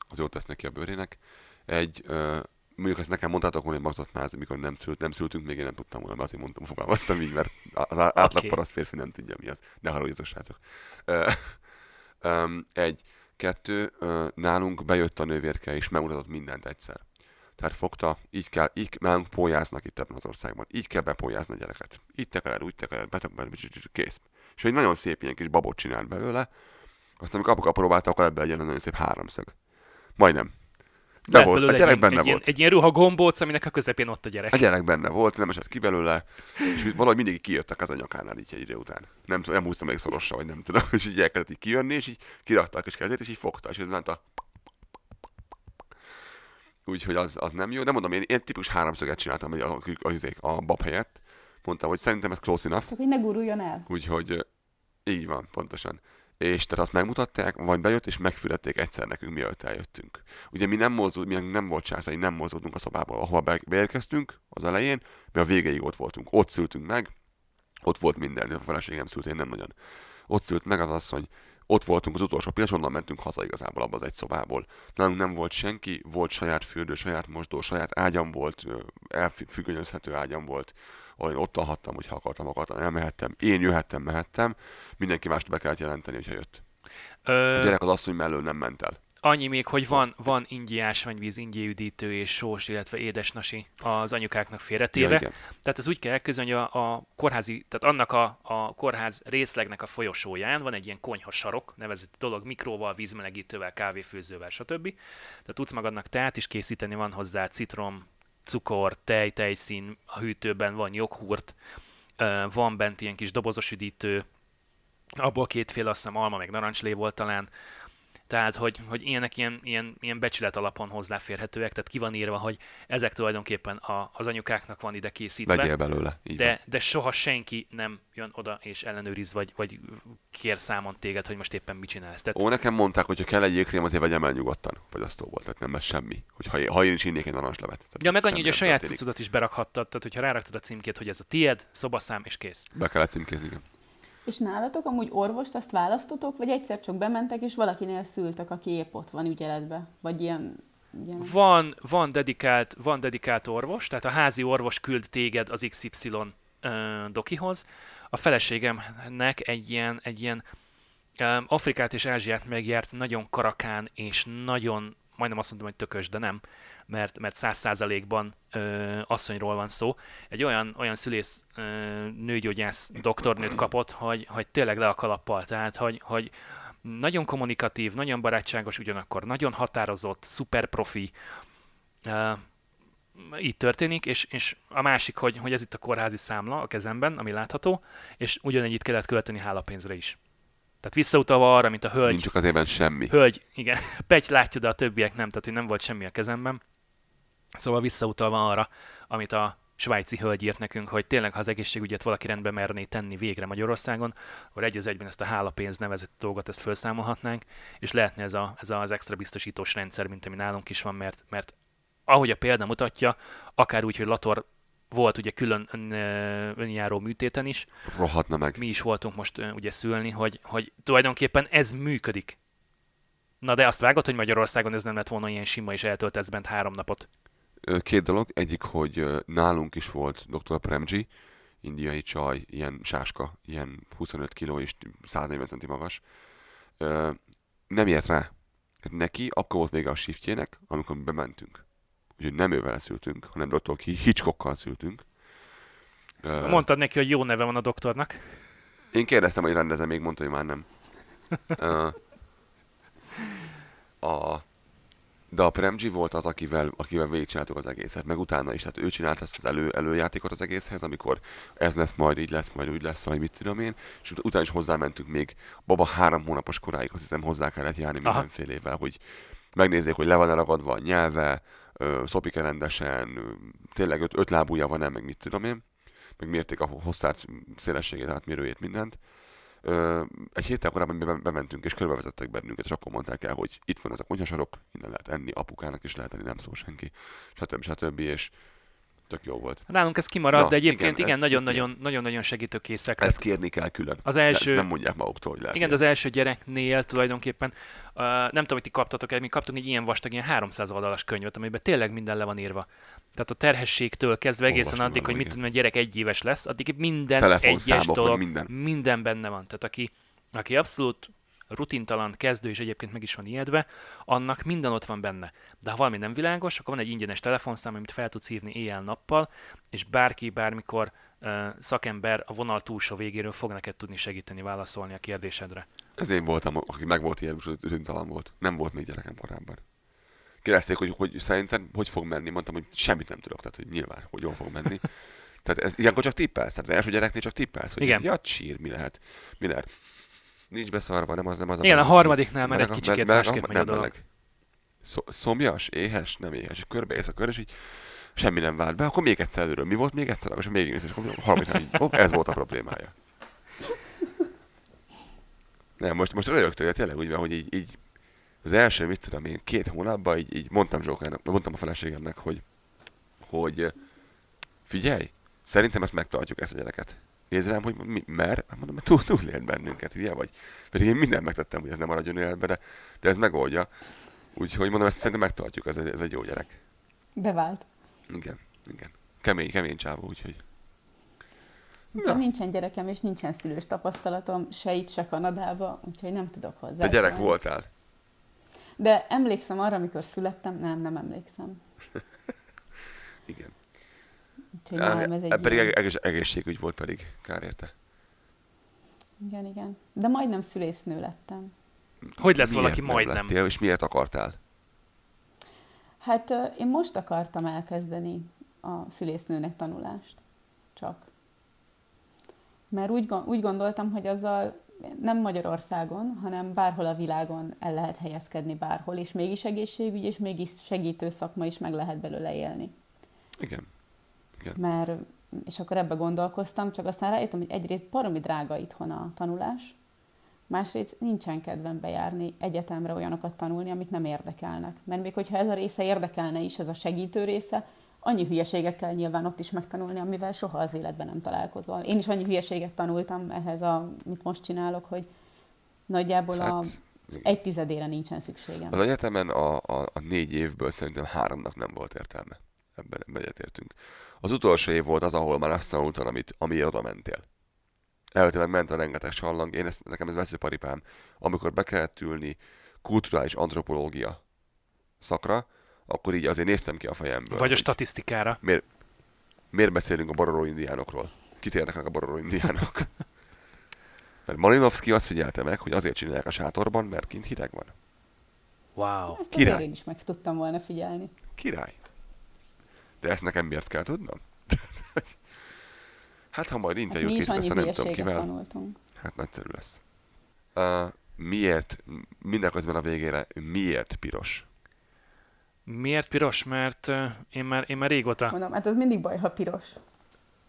Az jót tesz neki a bőrének. Egy, uh, mondjuk ezt nekem mondtátok volna, hogy magzatmáz, mikor nem, szült, nem szültünk, még én nem tudtam volna, azért mondtam, fogalmaztam így, mert az átlag paraszt férfi nem tudja mi az. Ne haragudjatok, srácok. Uh, um, egy, Kettő, ö, nálunk bejött a nővérke és megmutatott mindent egyszer. Tehát fogta, így kell, így nálunk pólyáznak itt ebben az országban. Így kell bepólyázni a gyereket. Így tekered, úgy tekered, betekered, kész. És egy nagyon szép ilyen kis babot csinált belőle. Aztán amikor apuka próbálta, akkor ebben egy nagyon szép háromszög. Majdnem. De volt, a gyerek egy, benne egy, volt. Ilyen, egy ilyen ruha gombóc, aminek a közepén ott a gyerek. A gyerek benne volt, nem esett ki belőle, és valahogy mindig kijöttek az a nyakánál így egy idő után. Nem, tudom, nem húztam még szorosra, vagy nem tudom, és így elkezdett így kijönni, és így kirakta a kis kezét, és így fogta, és ment a... Úgyhogy az, az nem jó, de mondom, én, én típus háromszöget csináltam a, a, a, a bab helyett. Mondtam, hogy szerintem ez close enough, Csak hogy ne guruljon el. úgyhogy így van, pontosan. És tehát azt megmutatták, vagy bejött, és megfülették egyszer nekünk, mielőtt eljöttünk. Ugye mi nem mozdult, mi nem volt császai, nem mozdultunk a szobából, ahova be- beérkeztünk az elején, mi a végéig ott voltunk. Ott szültünk meg, ott volt minden, a feleségem szült, én nem nagyon. Ott szült meg az asszony, ott voltunk az utolsó pillanat, onnan mentünk haza igazából abban az egy szobából. Nálunk nem volt senki, volt saját fürdő, saját mosdó, saját ágyam volt, elfüggönyözhető ágyam volt, ahol én ott alhattam, hogyha akartam, akartam, elmehettem. Én jöhettem, mehettem, mindenki mást be kellett jelenteni, hogyha jött. A Ö, gyerek az asszony mellől nem ment el. annyi még, hogy van, van ingyi ásványvíz, ingyi üdítő és sós, illetve édesnasi az anyukáknak félretéve. Ja, igen. Tehát ez úgy kell elképzelni, hogy a, a kórházi, tehát annak a, a kórház részlegnek a folyosóján van egy ilyen konyha sarok, nevezett dolog, mikróval, vízmelegítővel, kávéfőzővel, stb. Tehát tudsz magadnak teát is készíteni, van hozzá citrom, cukor, tej, tejszín, a hűtőben van joghurt, van bent ilyen kis dobozos üdítő, abból kétféle, azt hiszem alma meg narancslé volt talán, tehát, hogy, hogy ilyenek ilyen, ilyen, ilyen becsület alapon hozzáférhetőek, tehát ki van írva, hogy ezek tulajdonképpen a, az anyukáknak van ide készítve, Vegyél belőle. Így van. de, de soha senki nem jön oda és ellenőriz, vagy, vagy kér számon téged, hogy most éppen mit csinálsz. Tehát, Ó, nekem mondták, hogy ha kell egy jégkrém, azért vegyem el nyugodtan. Fogyasztóból, tehát nem ez semmi. Hogy ha, ha én is innék egy narancslevet. Tehát ja, meg annyi, hogy a saját cuccodat is berakhattad, tehát hogyha ráraktad a címkét, hogy ez a tied, szobaszám, és kész. Be kellett címkézni, igen. És nálatok amúgy orvost azt választotok, vagy egyszer csak bementek, és valakinél szültek, aki épp ott van ügyeletbe? Vagy ilyen... ilyen... Van, van, dedikált, van dedikált orvos, tehát a házi orvos küld téged az XY ö, dokihoz. A feleségemnek egy ilyen, egy ilyen ö, Afrikát és Ázsiát megjárt nagyon karakán és nagyon, majdnem azt mondom, hogy tökös, de nem, mert, mert száz százalékban ö, asszonyról van szó. Egy olyan, olyan szülész ö, nőgyógyász doktornőt kapott, hogy, hogy tényleg le a kalappal, tehát hogy, hogy nagyon kommunikatív, nagyon barátságos, ugyanakkor nagyon határozott, szuper profi. Uh, így történik, és, és a másik, hogy, hogy ez itt a kórházi számla a kezemben, ami látható, és ugyanígy itt kellett költeni hálapénzre is. Tehát visszautalva arra, mint a hölgy, Nincs csak azért semmi. hölgy, igen, Pegy látja, de a többiek nem, tehát hogy nem volt semmi a kezemben. Szóval visszautalva arra, amit a svájci hölgy írt nekünk, hogy tényleg, ha az egészségügyet valaki rendbe merné tenni végre Magyarországon, akkor egy az egyben ezt a hálapénz nevezett dolgot ezt felszámolhatnánk, és lehetne ez, a, ez az extra biztosítós rendszer, mint ami nálunk is van, mert, mert ahogy a példa mutatja, akár úgy, hogy Lator volt ugye külön ön, önjáró műtéten is, Rohadna meg. mi is voltunk most ugye szülni, hogy, hogy tulajdonképpen ez működik. Na de azt vágod, hogy Magyarországon ez nem lett volna ilyen sima, és eltöltesz bent három napot. Két dolog. Egyik, hogy nálunk is volt Dr. Premji, indiai csaj, ilyen sáska, ilyen 25 kg és 140 centi magas. Nem ért rá. Tehát neki akkor volt vége a shiftjének, amikor mi bementünk. Úgyhogy nem ővel szültünk, hanem Dr. Hitchcockkal szültünk. Mondtad neki, hogy jó neve van a doktornak. Én kérdeztem, hogy rendezem, még mondta, hogy már nem. A, de a Premji volt az, akivel, akivel végigcsináltuk az egészet, meg utána is. Tehát ő csinált ezt az elő, előjátékot az egészhez, amikor ez lesz majd, így lesz majd, úgy lesz, vagy mit tudom én. És ut- utána is hozzámentünk még baba három hónapos koráig, azt hiszem hozzá kellett járni Aha. mindenfélével, hogy megnézzék, hogy le van ragadva a nyelve, ö, szopik-e rendesen, tényleg öt, öt lábúja van-e, meg mit tudom én meg mérték a hosszát, szélességét, átmérőjét, mindent. Egy héttel korábban be- bementünk, és körbevezettek bennünket, és akkor mondták el, hogy itt van ez a konyhasarok, innen lehet enni, apukának is lehet enni, nem szól senki, stb. stb. és tök jó volt. Nálunk ez kimarad, Na, de egyébként igen, nagyon-nagyon, nagyon-nagyon segítőkészek. Ezt kérni kell külön. Az első- Ezt nem mondják maguktól, hogy lehet. Igen, de az első gyereknél tulajdonképpen, uh, nem tudom, hogy ti kaptatok-e, mi kaptunk egy ilyen vastag, ilyen 300 oldalas könyvet, amiben tényleg minden le van írva. Tehát a terhességtől kezdve egészen Olvasni addig, hogy mit tudom, a gyerek egy éves lesz, addig minden egyes dolog, minden. minden benne van. Tehát aki, aki abszolút rutintalan, kezdő és egyébként meg is van ijedve, annak minden ott van benne. De ha valami nem világos, akkor van egy ingyenes telefonszám, amit fel tudsz hívni éjjel-nappal, és bárki bármikor uh, szakember a vonal túlsó végéről fog neked tudni segíteni válaszolni a kérdésedre. Ez én voltam, aki meg volt ilyen, rutintalan volt. Nem volt még gyerekem korábban. Kérdezték, hogy, hogy szerintem hogy fog menni, mondtam, hogy semmit nem tudok, tehát hogy nyilván, hogy jól fog menni. Tehát ez, ilyenkor csak tippelsz, tehát az első gyereknél csak tippelsz, hogy Igen. ja, csír, mi lehet, mi lehet. Nincs beszarva, nem az, nem az. Igen, a meleg. harmadiknál már egy Meleg a- kicsikét meleg a- másképp megy a dolog. meleg. Szomjas, éhes, nem éhes. És körbeész a kör, és így semmi nem vált be. Akkor még egyszer előről. Mi volt még egyszer? Akkor még egyszer, és akkor harmadiknál így, hopp, ez volt a problémája. Nem, most, most rögtön, hogy tényleg úgy van, hogy így, így az első, mit tudom én, két hónapban így, így mondtam Zsókának, mondtam a feleségemnek, hogy, hogy figyelj, szerintem ezt megtartjuk, ezt a gyereket. Nézd rám, hogy mi, mert, Hát mondom, mert túl, túl élt bennünket, hülye vagy. Pedig én mindent megtettem, hogy ez nem maradjon életbe, de, de ez megoldja. Úgyhogy mondom, ezt szerintem megtartjuk, ez, egy- ez egy jó gyerek. Bevált. Igen, igen. Kemény, kemény csávó, úgyhogy. Nekem nincsen gyerekem, és nincsen szülős tapasztalatom, se itt, se Kanadába, úgyhogy nem tudok hozzá. De gyerek voltál. De emlékszem arra, amikor születtem, nem, nem emlékszem. Igen. Úgyhogy nálam ez egy Á, pedig ilyen- egész, egészségügy volt pedig, kár érte. Igen, igen. De majdnem szülésznő lettem. Hogy lesz Miért valaki nem majdnem? Lettél, és miért akartál? Hát én most akartam elkezdeni a szülésznőnek tanulást. Csak. Mert úgy, úgy gondoltam, hogy azzal nem Magyarországon, hanem bárhol a világon el lehet helyezkedni bárhol, és mégis egészségügy, és mégis segítő szakma is meg lehet belőle élni. Igen. Mert, és akkor ebbe gondolkoztam, csak aztán rájöttem, hogy egyrészt baromi drága itthon a tanulás, másrészt nincsen kedvem bejárni egyetemre olyanokat tanulni, amik nem érdekelnek. Mert még hogyha ez a része érdekelne is, ez a segítő része, annyi hülyeséget kell nyilván ott is megtanulni, amivel soha az életben nem találkozol. Én is annyi hülyeséget tanultam ehhez, a, mit most csinálok, hogy nagyjából a Hát, igen. egy tizedére nincsen szükségem. Az egyetemen a, a, a négy évből szerintem háromnak nem volt értelme. Ebben, ebben egyetértünk. Az utolsó év volt az, ahol már azt tanultam, amit, amiért oda mentél. Meg ment a rengeteg sallang, én ezt, nekem ez veszőparipám. Amikor be kellett ülni kulturális antropológia szakra, akkor így azért néztem ki a fejemből. Vagy a statisztikára. miért, miért beszélünk a bororó indiánokról? Kit érdekelnek a bororó indiánok? Mert Malinowski azt figyelte meg, hogy azért csinálják a sátorban, mert kint hideg van. Wow. Ezt király. én is meg tudtam volna figyelni. Király. De ezt nekem miért kell tudnom? hát ha majd Hát interjú annyi készítesz, nem tudom kivel, tanultunk. hát nagyszerű lesz. Uh, miért, mindeközben a végére, miért piros? Miért piros? Mert uh, én már, én már régóta... Mondom, hát az mindig baj, ha piros.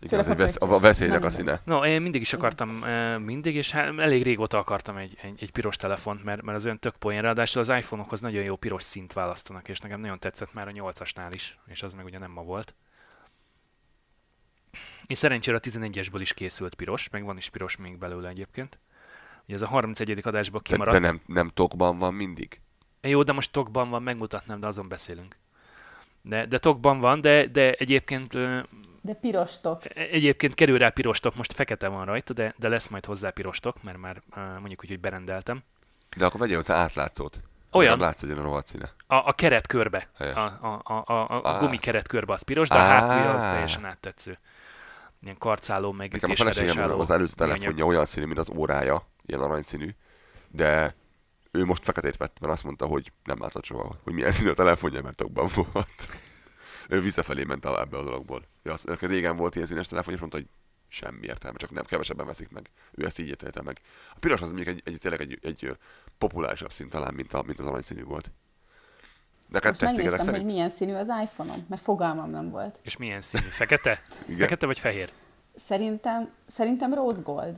Igen, egy vesz, a veszélynek a színe. No, én mindig is akartam, uh, mindig, és hát elég régóta akartam egy, egy, egy piros telefont, mert, mert az ön tök poén. Ráadásul az iPhone-okhoz nagyon jó piros szint választanak, és nekem nagyon tetszett már a 8-asnál is, és az meg ugye nem ma volt. Én szerencsére a 11-esből is készült piros, meg van is piros még belőle egyébként. Ugye ez a 31. adásban De, kimaradt. de nem, nem tokban van mindig? Jó, de most tokban van, megmutatnám, de azon beszélünk. De, de tokban van, de, de egyébként De piros tok. Egyébként kerül rá pirostok, most fekete van rajta, de, de lesz majd hozzá pirostok, mert már uh, mondjuk úgy, hogy berendeltem. De akkor vegyél hozzá átlátszót. Olyan. Nem látsz, hogy a rohadt színe. A, a keret körbe, a, a, a, a, a gumi keret körbe az piros, de a hátulja az teljesen áttetsző. Ilyen karcáló, meg Nekem a feleségem az előző telefonja olyan színű, mint az órája, ilyen aranyszínű, de ő most feketét vett, mert azt mondta, hogy nem látszott soha, hogy milyen színű a telefonja, mert tokban volt. Ő visszafelé ment el ebbe a dologból. Ja, neki régen volt ilyen színes telefon, és mondta, hogy semmi értelme, csak nem kevesebben veszik meg. Ő ezt így ítélte meg. A piros az mondjuk egy, egy tényleg egy, egy, populárisabb szín talán, mint, a, mint az aranyszínű volt. Neked Most tetszik ezek megnéztem, hogy szerint? milyen színű az iPhone-om, mert fogalmam nem volt. És milyen színű? Fekete? Igen. Fekete vagy fehér? Szerintem, szerintem rose gold.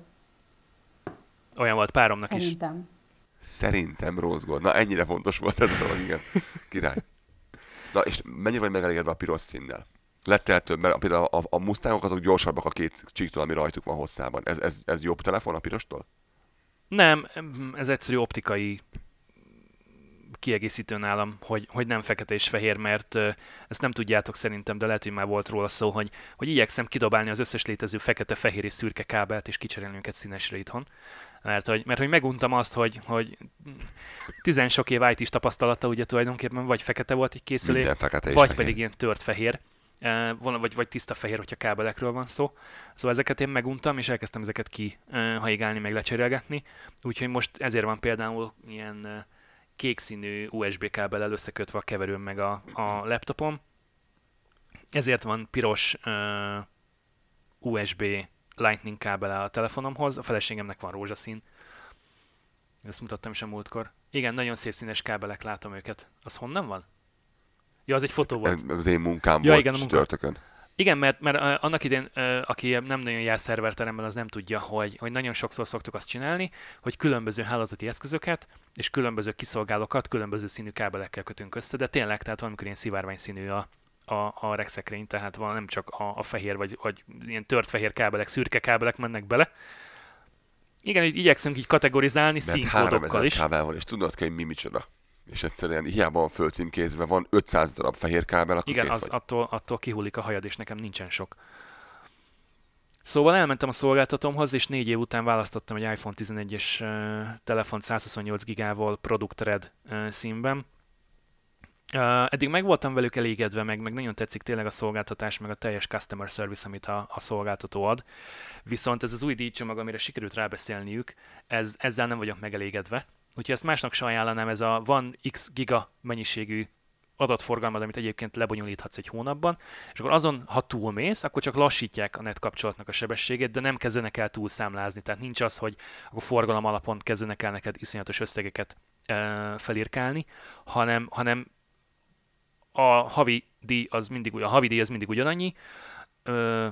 Olyan volt páromnak is. Szerintem. Szerintem rose gold. Na ennyire fontos volt ez a dolog, igen. Király. Na és mennyire vagy megelégedve a piros színnel? Lettél több, mert például a, a Mustangok azok gyorsabbak a két csíktól, ami rajtuk van hosszában. Ez, ez, ez jobb telefon a pirostól? Nem, ez egyszerű optikai kiegészítő nálam, hogy, hogy nem fekete és fehér, mert ezt nem tudjátok szerintem, de lehet, hogy már volt róla szó, hogy, hogy igyekszem kidobálni az összes létező fekete, fehér és szürke kábelt, és kicserélni őket színesre itthon. Mert hogy, mert hogy meguntam azt, hogy, hogy tizen sok év IT-s tapasztalata ugye tulajdonképpen vagy fekete volt egy készülék, vagy fehér. pedig ilyen tört fehér, eh, vagy, vagy tiszta fehér, hogyha kábelekről van szó. Szóval ezeket én meguntam, és elkezdtem ezeket ki eh, haigálni, meg lecserélgetni. Úgyhogy most ezért van például ilyen eh, kék színű USB kábellel összekötve a keverőm meg a, a laptopom. Ezért van piros uh, USB Lightning kábele a telefonomhoz, a feleségemnek van rózsaszín. Ezt mutattam is a múltkor. Igen, nagyon szép színes kábelek, látom őket. Az honnan van? Ja, az egy fotó volt. Az én munkám Ja, volt igen, a csütörtökön. Igen, mert, mert annak idén, aki nem nagyon jár szerverteremben, az nem tudja, hogy, hogy nagyon sokszor szoktuk azt csinálni, hogy különböző hálózati eszközöket és különböző kiszolgálókat különböző színű kábelekkel kötünk össze, de tényleg, tehát valamikor ilyen szivárvány színű a, a, a rexekrény, tehát van nem csak a, a fehér, vagy, vagy ilyen tört fehér kábelek, szürke kábelek mennek bele. Igen, így igyekszünk így kategorizálni Mert színkódokkal 3000 is. kábel van, és tudnod kell, hogy mi micsoda. És egyszerűen hiába van fölcímkézve, van 500 darab fehér kábel, akkor Igen, az, vagy. attól, attól kihullik a hajad, és nekem nincsen sok. Szóval elmentem a szolgáltatómhoz, és négy év után választottam egy iPhone 11-es uh, telefont 128 gigával Product Red uh, színben. Eddig meg voltam velük elégedve, meg, meg nagyon tetszik tényleg a szolgáltatás, meg a teljes customer service, amit a, a szolgáltató ad. Viszont ez az új díjcsomag, amire sikerült rábeszélniük, ez, ezzel nem vagyok megelégedve. Úgyhogy ezt másnak se ajánlanám, ez a van x giga mennyiségű adatforgalmad, amit egyébként lebonyolíthatsz egy hónapban, és akkor azon, ha túlmész, akkor csak lassítják a net kapcsolatnak a sebességét, de nem kezdenek el túlszámlázni. Tehát nincs az, hogy akkor forgalom alapon kezdenek el neked iszonyatos összegeket felírkálni, hanem, hanem a havi díj az mindig, a havi díj az mindig ugyanannyi, ö,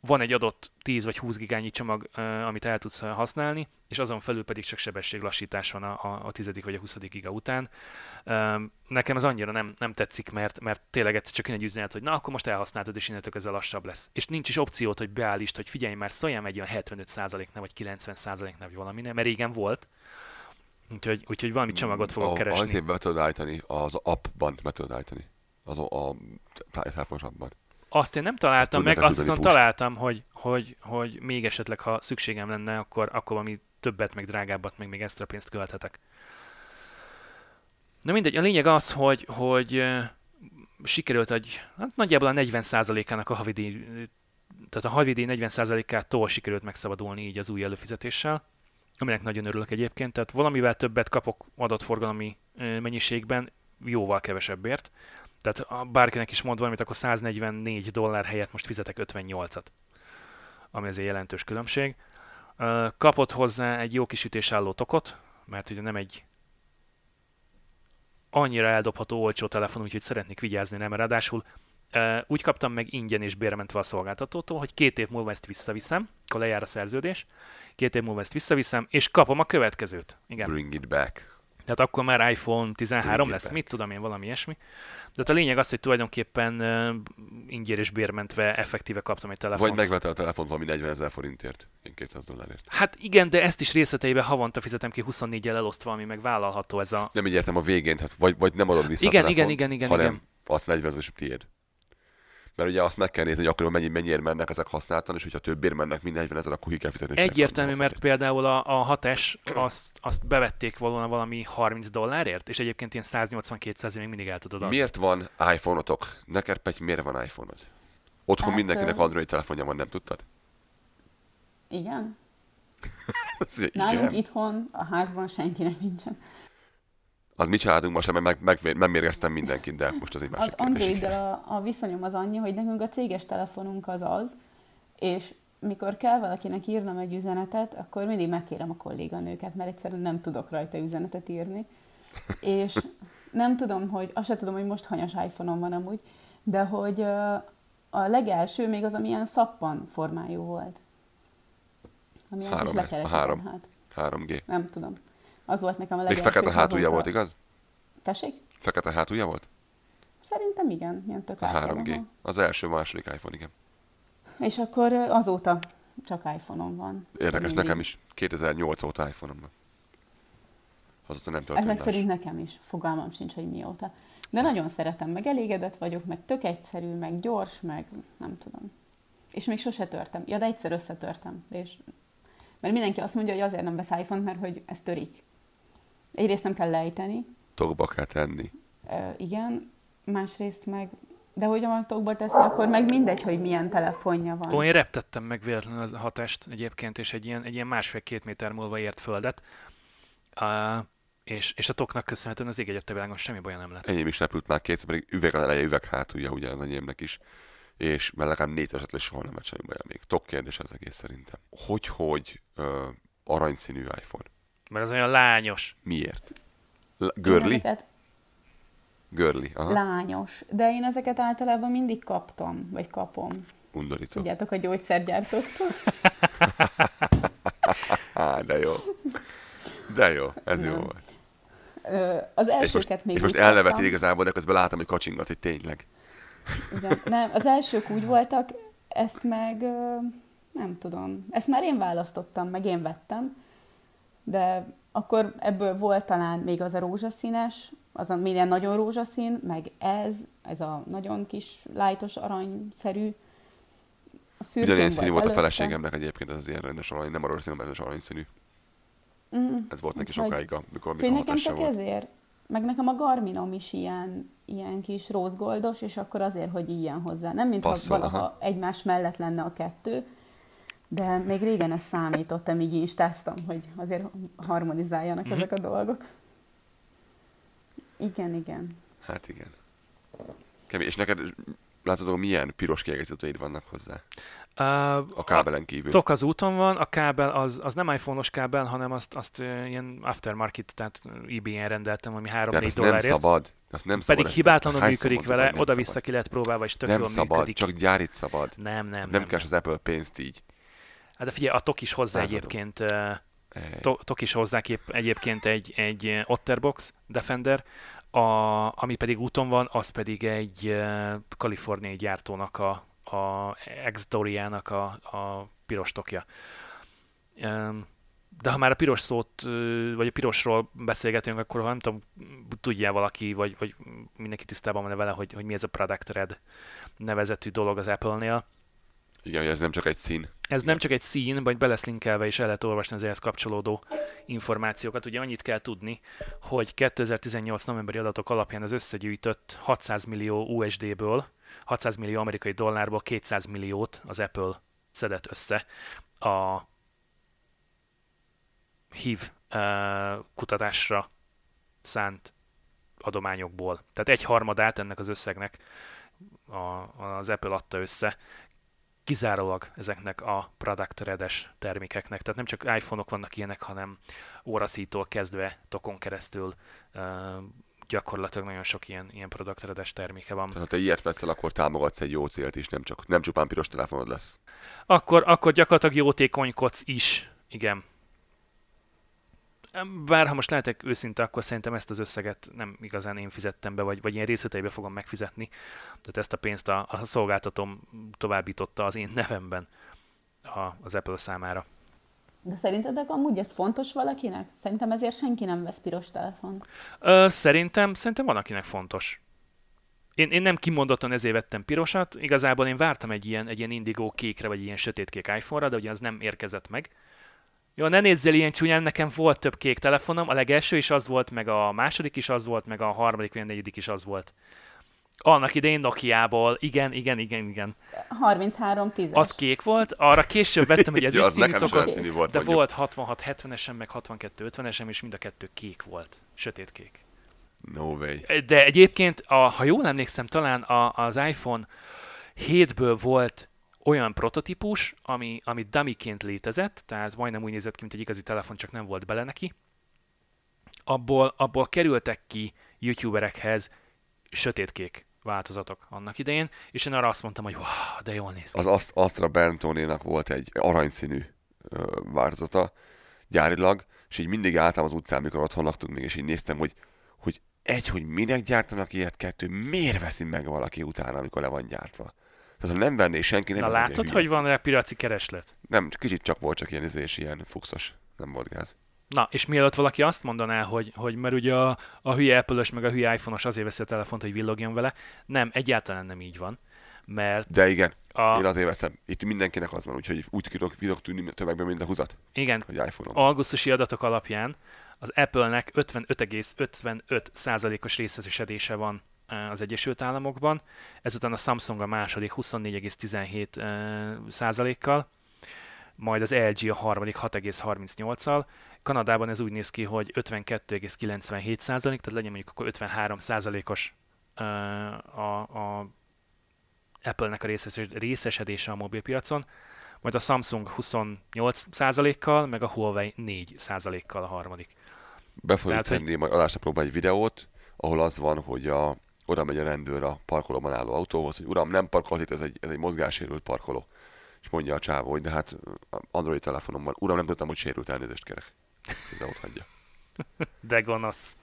van egy adott 10 vagy 20 gigányi csomag, ö, amit el tudsz használni, és azon felül pedig csak sebességlassítás van a, a, a 10. vagy a 20. giga után. Ö, nekem ez annyira nem, nem tetszik, mert, mert tényleg egyszer csak jön egy üzenet, hogy na akkor most elhasználtad, és innentől ez lassabb lesz. És nincs is opciót, hogy beállítsd, hogy figyelj már, szóljál egy olyan 75%-nál, vagy 90%-nál, vagy valami, mert régen volt. Úgyhogy, úgyhogy valami csomagot fogok a, keresni. Azért be tudod állítani, az appban be tudod állítani. Az a, a telefonos appban. Azt én nem találtam Tudnak meg, azt viszont pust. találtam, hogy, hogy, hogy még esetleg, ha szükségem lenne, akkor, akkor valami többet, meg drágábbat, meg még extra pénzt költhetek. Na mindegy, a lényeg az, hogy, hogy sikerült egy, hát nagyjából a 40%-ának a havidíj, tehát a havidíj 40%-ától sikerült megszabadulni így az új előfizetéssel, aminek nagyon örülök egyébként, tehát valamivel többet kapok adatforgalmi mennyiségben, jóval kevesebbért. Tehát ha bárkinek is mond valamit, akkor 144 dollár helyett most fizetek 58-at, ami azért jelentős különbség. Kapott hozzá egy jó kis ütésálló tokot, mert ugye nem egy annyira eldobható olcsó telefon, úgyhogy szeretnék vigyázni, nem ráadásul úgy kaptam meg ingyen és bérmentve a szolgáltatótól, hogy két év múlva ezt visszaviszem, akkor lejár a szerződés, két év múlva ezt visszaviszem, és kapom a következőt. Igen. Bring it back. Tehát akkor már iPhone 13 Bring it lesz, back. mit tudom én, valami ilyesmi. De hát a lényeg az, hogy tulajdonképpen uh, ingyen és bérmentve effektíve kaptam egy telefont. Vagy megvette a telefont valami 40 ezer forintért, én 200 dollárért. Hát igen, de ezt is részleteiben havonta fizetem ki 24 el elosztva, ami meg vállalható ez a... Nem így értem a végén, hát vagy, vagy nem adod vissza Igen, a telefont, igen, igen, igen, hanem igen. azt 40 ezer tiéd. Mert ugye azt meg kell nézni, hogy akkor mennyi, mennyire mennek ezek használtan, és hogyha többért mennek, mint 40 ezer, akkor ki kell fizetni. Egyértelmű, mert például a, a 6S azt, azt bevették volna valami 30 dollárért, és egyébként ilyen 180-200 még mindig el tudod adni. Miért van iPhone-otok? Neked, Pety, miért van iPhone-od? Otthon Hát, mindenkinek Android telefonja van, nem tudtad? Igen. Nálunk itthon, a házban senkinek nincsen. Az mi családunkban sem, mert meg, meg, megmérgeztem mindenkit, de most az egy Az másik kérdés. Androiddal a, a viszonyom az annyi, hogy nekünk a céges telefonunk az az, és mikor kell valakinek írnom egy üzenetet, akkor mindig megkérem a kolléganőket, mert egyszerűen nem tudok rajta üzenetet írni. És nem tudom, hogy, azt se tudom, hogy most hanyas iPhone-om van amúgy, de hogy a legelső még az, amilyen szappan formájú volt. Kis Három, lekerekített a három. hát. 3G. Nem tudom. Az volt nekem a Még legelső. fekete hátulja volt, igaz? Tessék? Fekete hátulja volt? Szerintem igen, ilyen tök A átlag, 3G. aha. Az első, második iPhone, igen. És akkor azóta csak iPhone-om van. Érdekes, Mindig. nekem is 2008 óta iPhone-om van. Azóta nem történt Ezek más. szerint nekem is. Fogalmam sincs, hogy mióta. De nagyon szeretem, meg elégedett vagyok, meg tök egyszerű, meg gyors, meg nem tudom. És még sose törtem. Ja, de egyszer összetörtem. És... Mert mindenki azt mondja, hogy azért nem vesz iPhone-t, mert hogy ez törik. Egyrészt nem kell lejteni. Tokba kell tenni. Ö, igen, másrészt meg de hogy a tokba teszi, akkor meg mindegy, hogy milyen telefonja van. Ó, én reptettem meg véletlenül az a hatást egyébként, és egy ilyen, egy ilyen másfél-két méter múlva ért földet. Uh, és, és a toknak köszönhetően az ég egyet világon semmi baj nem lett. Enyém is repült már kétszer, pedig üveg az eleje, üveg hátulja, ugye az enyémnek is. És mert legalább négy esetleg soha nem lett semmi baj még. Tok kérdés az egész szerintem. Hogy, hogy uh, aranyszínű iPhone? Mert az olyan lányos. Miért? L- girly? Ezeket Girly, aha. lányos. De én ezeket általában mindig kaptam, vagy kapom. Undorító. Tudjátok, a gyógyszergyártóktól. De jó. De jó, ez jó Nem. volt. Ö, Az És most, elsőket még és most kaptam. igazából, de közben látom, hogy kacsingat, hogy tényleg. Igen. Nem, az elsők úgy voltak, ezt meg ö, nem tudom. Ezt már én választottam, meg én vettem, de akkor ebből volt talán még az a rózsaszínes, az a minden nagyon rózsaszín, meg ez, ez a nagyon kis lájtos aranyszerű. A Ugyanilyen színű volt a előtte. feleségemnek egyébként, ez az ilyen rendes arany, nem a rózsaszín, hanem ez aranyszínű. Mm, Ez volt neki sokáig, amikor, amikor nekem csak volt. ezért, meg nekem a Garminom is ilyen, ilyen kis rózgoldos, és akkor azért, hogy ilyen hozzá. Nem, mintha Passzol, valaha aha. egymás mellett lenne a kettő, de még régen ez számított, amíg instáztam, hogy azért harmonizáljanak Mhm. ezek a dolgok. Igen, igen. Hát igen. Kemény. És neked, látod, hogy milyen piros kiegészítőid vannak hozzá? Uh, A kábelen kívül. tok az úton van, a kábel az, az nem iPhone-os kábel, hanem azt, azt ilyen aftermarket, tehát ebay-en rendeltem, ami 3-4 Tehát azt nem dollárért. szabad. Azt nem szabad Pedig hibátlanul működik vele, oda-vissza ki lehet próbálva, és tök Nem jól szabad, működik. csak gyárit szabad. Nem, nem, Nem, nem. nem kell az Apple pénzt így. Hát de figyelj, a tok is hozzá Lázadó. egyébként, to, tok is hozzá kép, egyébként egy, egy Otterbox Defender, a, ami pedig úton van, az pedig egy kaliforniai gyártónak a, a x Doriának a, a piros tokja. De ha már a piros szót, vagy a pirosról beszélgetünk, akkor ha nem tudom, tudja valaki, vagy, vagy mindenki tisztában van vele, hogy, hogy mi ez a Product Red nevezetű dolog az Apple-nél. Igen, hogy ez nem csak egy szín. Ez nem csak egy szín, vagy be lesz linkelve, és el lehet olvasni az ehhez kapcsolódó információkat. Ugye annyit kell tudni, hogy 2018 novemberi adatok alapján az összegyűjtött 600 millió USD-ből, 600 millió amerikai dollárból 200 milliót az Apple szedett össze a HIV eh, kutatásra szánt adományokból. Tehát egy harmadát ennek az összegnek a, az Apple adta össze kizárólag ezeknek a product redes termékeknek. Tehát nem csak iPhone-ok vannak ilyenek, hanem óraszítól kezdve tokon keresztül uh, gyakorlatilag nagyon sok ilyen, ilyen product redes terméke van. Tehát ha te ilyet veszel, akkor támogatsz egy jó célt is, nem csak nem csupán piros telefonod lesz. Akkor, akkor gyakorlatilag jótékonykodsz is, igen. Bár ha most lehetek őszinte, akkor szerintem ezt az összeget nem igazán én fizettem be, vagy, vagy ilyen részleteibe fogom megfizetni. Tehát ezt a pénzt a, a szolgáltatóm továbbította az én nevemben a, az Apple számára. De szerintetek amúgy ez fontos valakinek? Szerintem ezért senki nem vesz piros telefont. Ö, szerintem, szerintem van, akinek fontos. Én, én nem kimondottan ezért vettem pirosat, igazából én vártam egy ilyen, egy ilyen indigó kékre, vagy ilyen sötétkék iPhone-ra, de ugye az nem érkezett meg. Jó, ne nézzél ilyen csúnyán, nekem volt több kék telefonom, a legelső is az volt, meg a második is az volt, meg a harmadik vagy a negyedik is az volt. Annak idején Nokia-ból, igen, igen, igen, igen. 33 10 Az kék volt, arra később vettem, hogy ez Ja, is színű volt, de mondjuk. volt 66 70-esen, meg 62 50-esen, és mind a kettő kék volt, sötétkék. No way. De egyébként, a, ha jól emlékszem, talán a, az iPhone 7-ből volt olyan prototípus, ami, ami dummyként létezett, tehát majdnem úgy nézett ki, mint egy igazi telefon, csak nem volt bele neki. Abból, abból kerültek ki youtuberekhez sötétkék változatok annak idején, és én arra azt mondtam, hogy wow, de jól néz ki. Az Ast- Astra Bertoninak volt egy aranyszínű ö, változata gyárilag, és így mindig álltam az utcán, mikor otthon laktunk még, és így néztem, hogy, hogy egy, hogy minek gyártanak ilyet, kettő, miért veszi meg valaki utána, amikor le van gyártva. Tehát ha nem venné senki, nem Na látod, hogy szín. van rá piaci kereslet? Nem, kicsit csak volt csak ilyen izés, ilyen fuxos. Nem volt gáz. Na, és mielőtt valaki azt mondaná, hogy, hogy mert ugye a, a hülye apple meg a hülye iPhone-os azért veszi a telefont, hogy villogjon vele, nem, egyáltalán nem így van. mert De igen, a, én azért veszem. Itt mindenkinek az van, úgyhogy úgy tudok, tudok tűnni tömegben, mint a húzat, igen, hogy iPhone-on. augusztusi adatok alapján az Apple-nek 55,55%-os részesedése van az Egyesült Államokban, ezután a Samsung a második 24,17 eh, százalékkal, majd az LG a harmadik 6,38-al, Kanadában ez úgy néz ki, hogy 52,97 százalék, tehát legyen mondjuk akkor 53 százalékos a, a Apple-nek a részes- részesedése a mobilpiacon, majd a Samsung 28 százalékkal, meg a Huawei 4 százalékkal a harmadik. Be fogjuk Tehát, hogy- tenni majd adásra próbálni egy videót, ahol az van, hogy a, oda megy a rendőr a parkolóban álló autóhoz, hogy uram, nem parkolt itt, ez egy, ez egy mozgássérült parkoló. És mondja a csávó, hogy de hát Android telefonomban, uram, nem tudtam, hogy sérült elnézést kérek. És ott hagyja. De gonosz.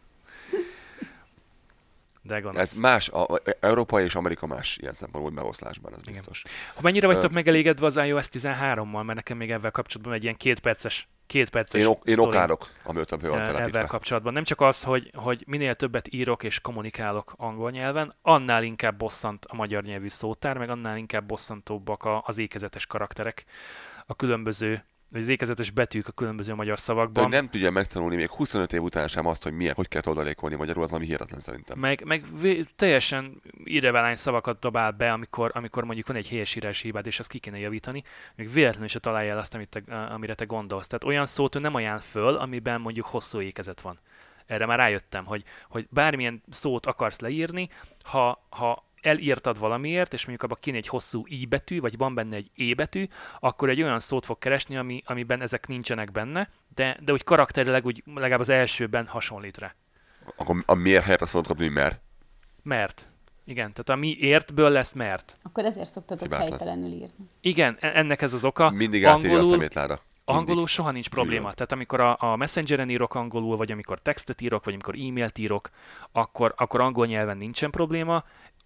De gonosz. Ez más, a, Európa és Amerika más ilyen szempontból megoszlásban, ez Igen. biztos. Ha mennyire vagytok Ö- megelégedve az iOS 13-mal, mert nekem még ezzel kapcsolatban egy ilyen két perces, két perces Én, ok, én okárok, amióta fel van telepítve. kapcsolatban. Nem csak az, hogy, hogy minél többet írok és kommunikálok angol nyelven, annál inkább bosszant a magyar nyelvű szótár, meg annál inkább bosszantóbbak az ékezetes karakterek, a különböző, az ékezetes betűk a különböző magyar De szavakban. hogy nem tudja megtanulni még 25 év után sem azt, hogy milyen, hogy kell oldalékolni magyarul, az valami hihetetlen szerintem. Meg, meg teljesen irrevelány szavakat dobál be, amikor, amikor mondjuk van egy helyesírási hibád, és azt ki kéne javítani, még véletlenül se találja el azt, amit te, amire te gondolsz. Tehát olyan szót ő nem ajánl föl, amiben mondjuk hosszú ékezet van. Erre már rájöttem, hogy, hogy bármilyen szót akarsz leírni, ha, ha elírtad valamiért, és mondjuk abban kéne egy hosszú i betű, vagy van benne egy e betű, akkor egy olyan szót fog keresni, ami, amiben ezek nincsenek benne, de, de úgy karakterileg úgy legalább az elsőben hasonlít rá. Akkor a miért helyett azt fogod kapni, hogy mert. Mert. Igen, tehát a mi értből lesz mert. Akkor ezért szoktatok Hibátlan. helytelenül írni. Igen, e- ennek ez az oka. Mindig átírja a angolul, szemétláda. Mindig. angolul soha nincs probléma. Tehát amikor a, a Messengeren írok angolul, vagy amikor textet írok, vagy amikor e-mailt írok, akkor, akkor angol nyelven nincsen probléma.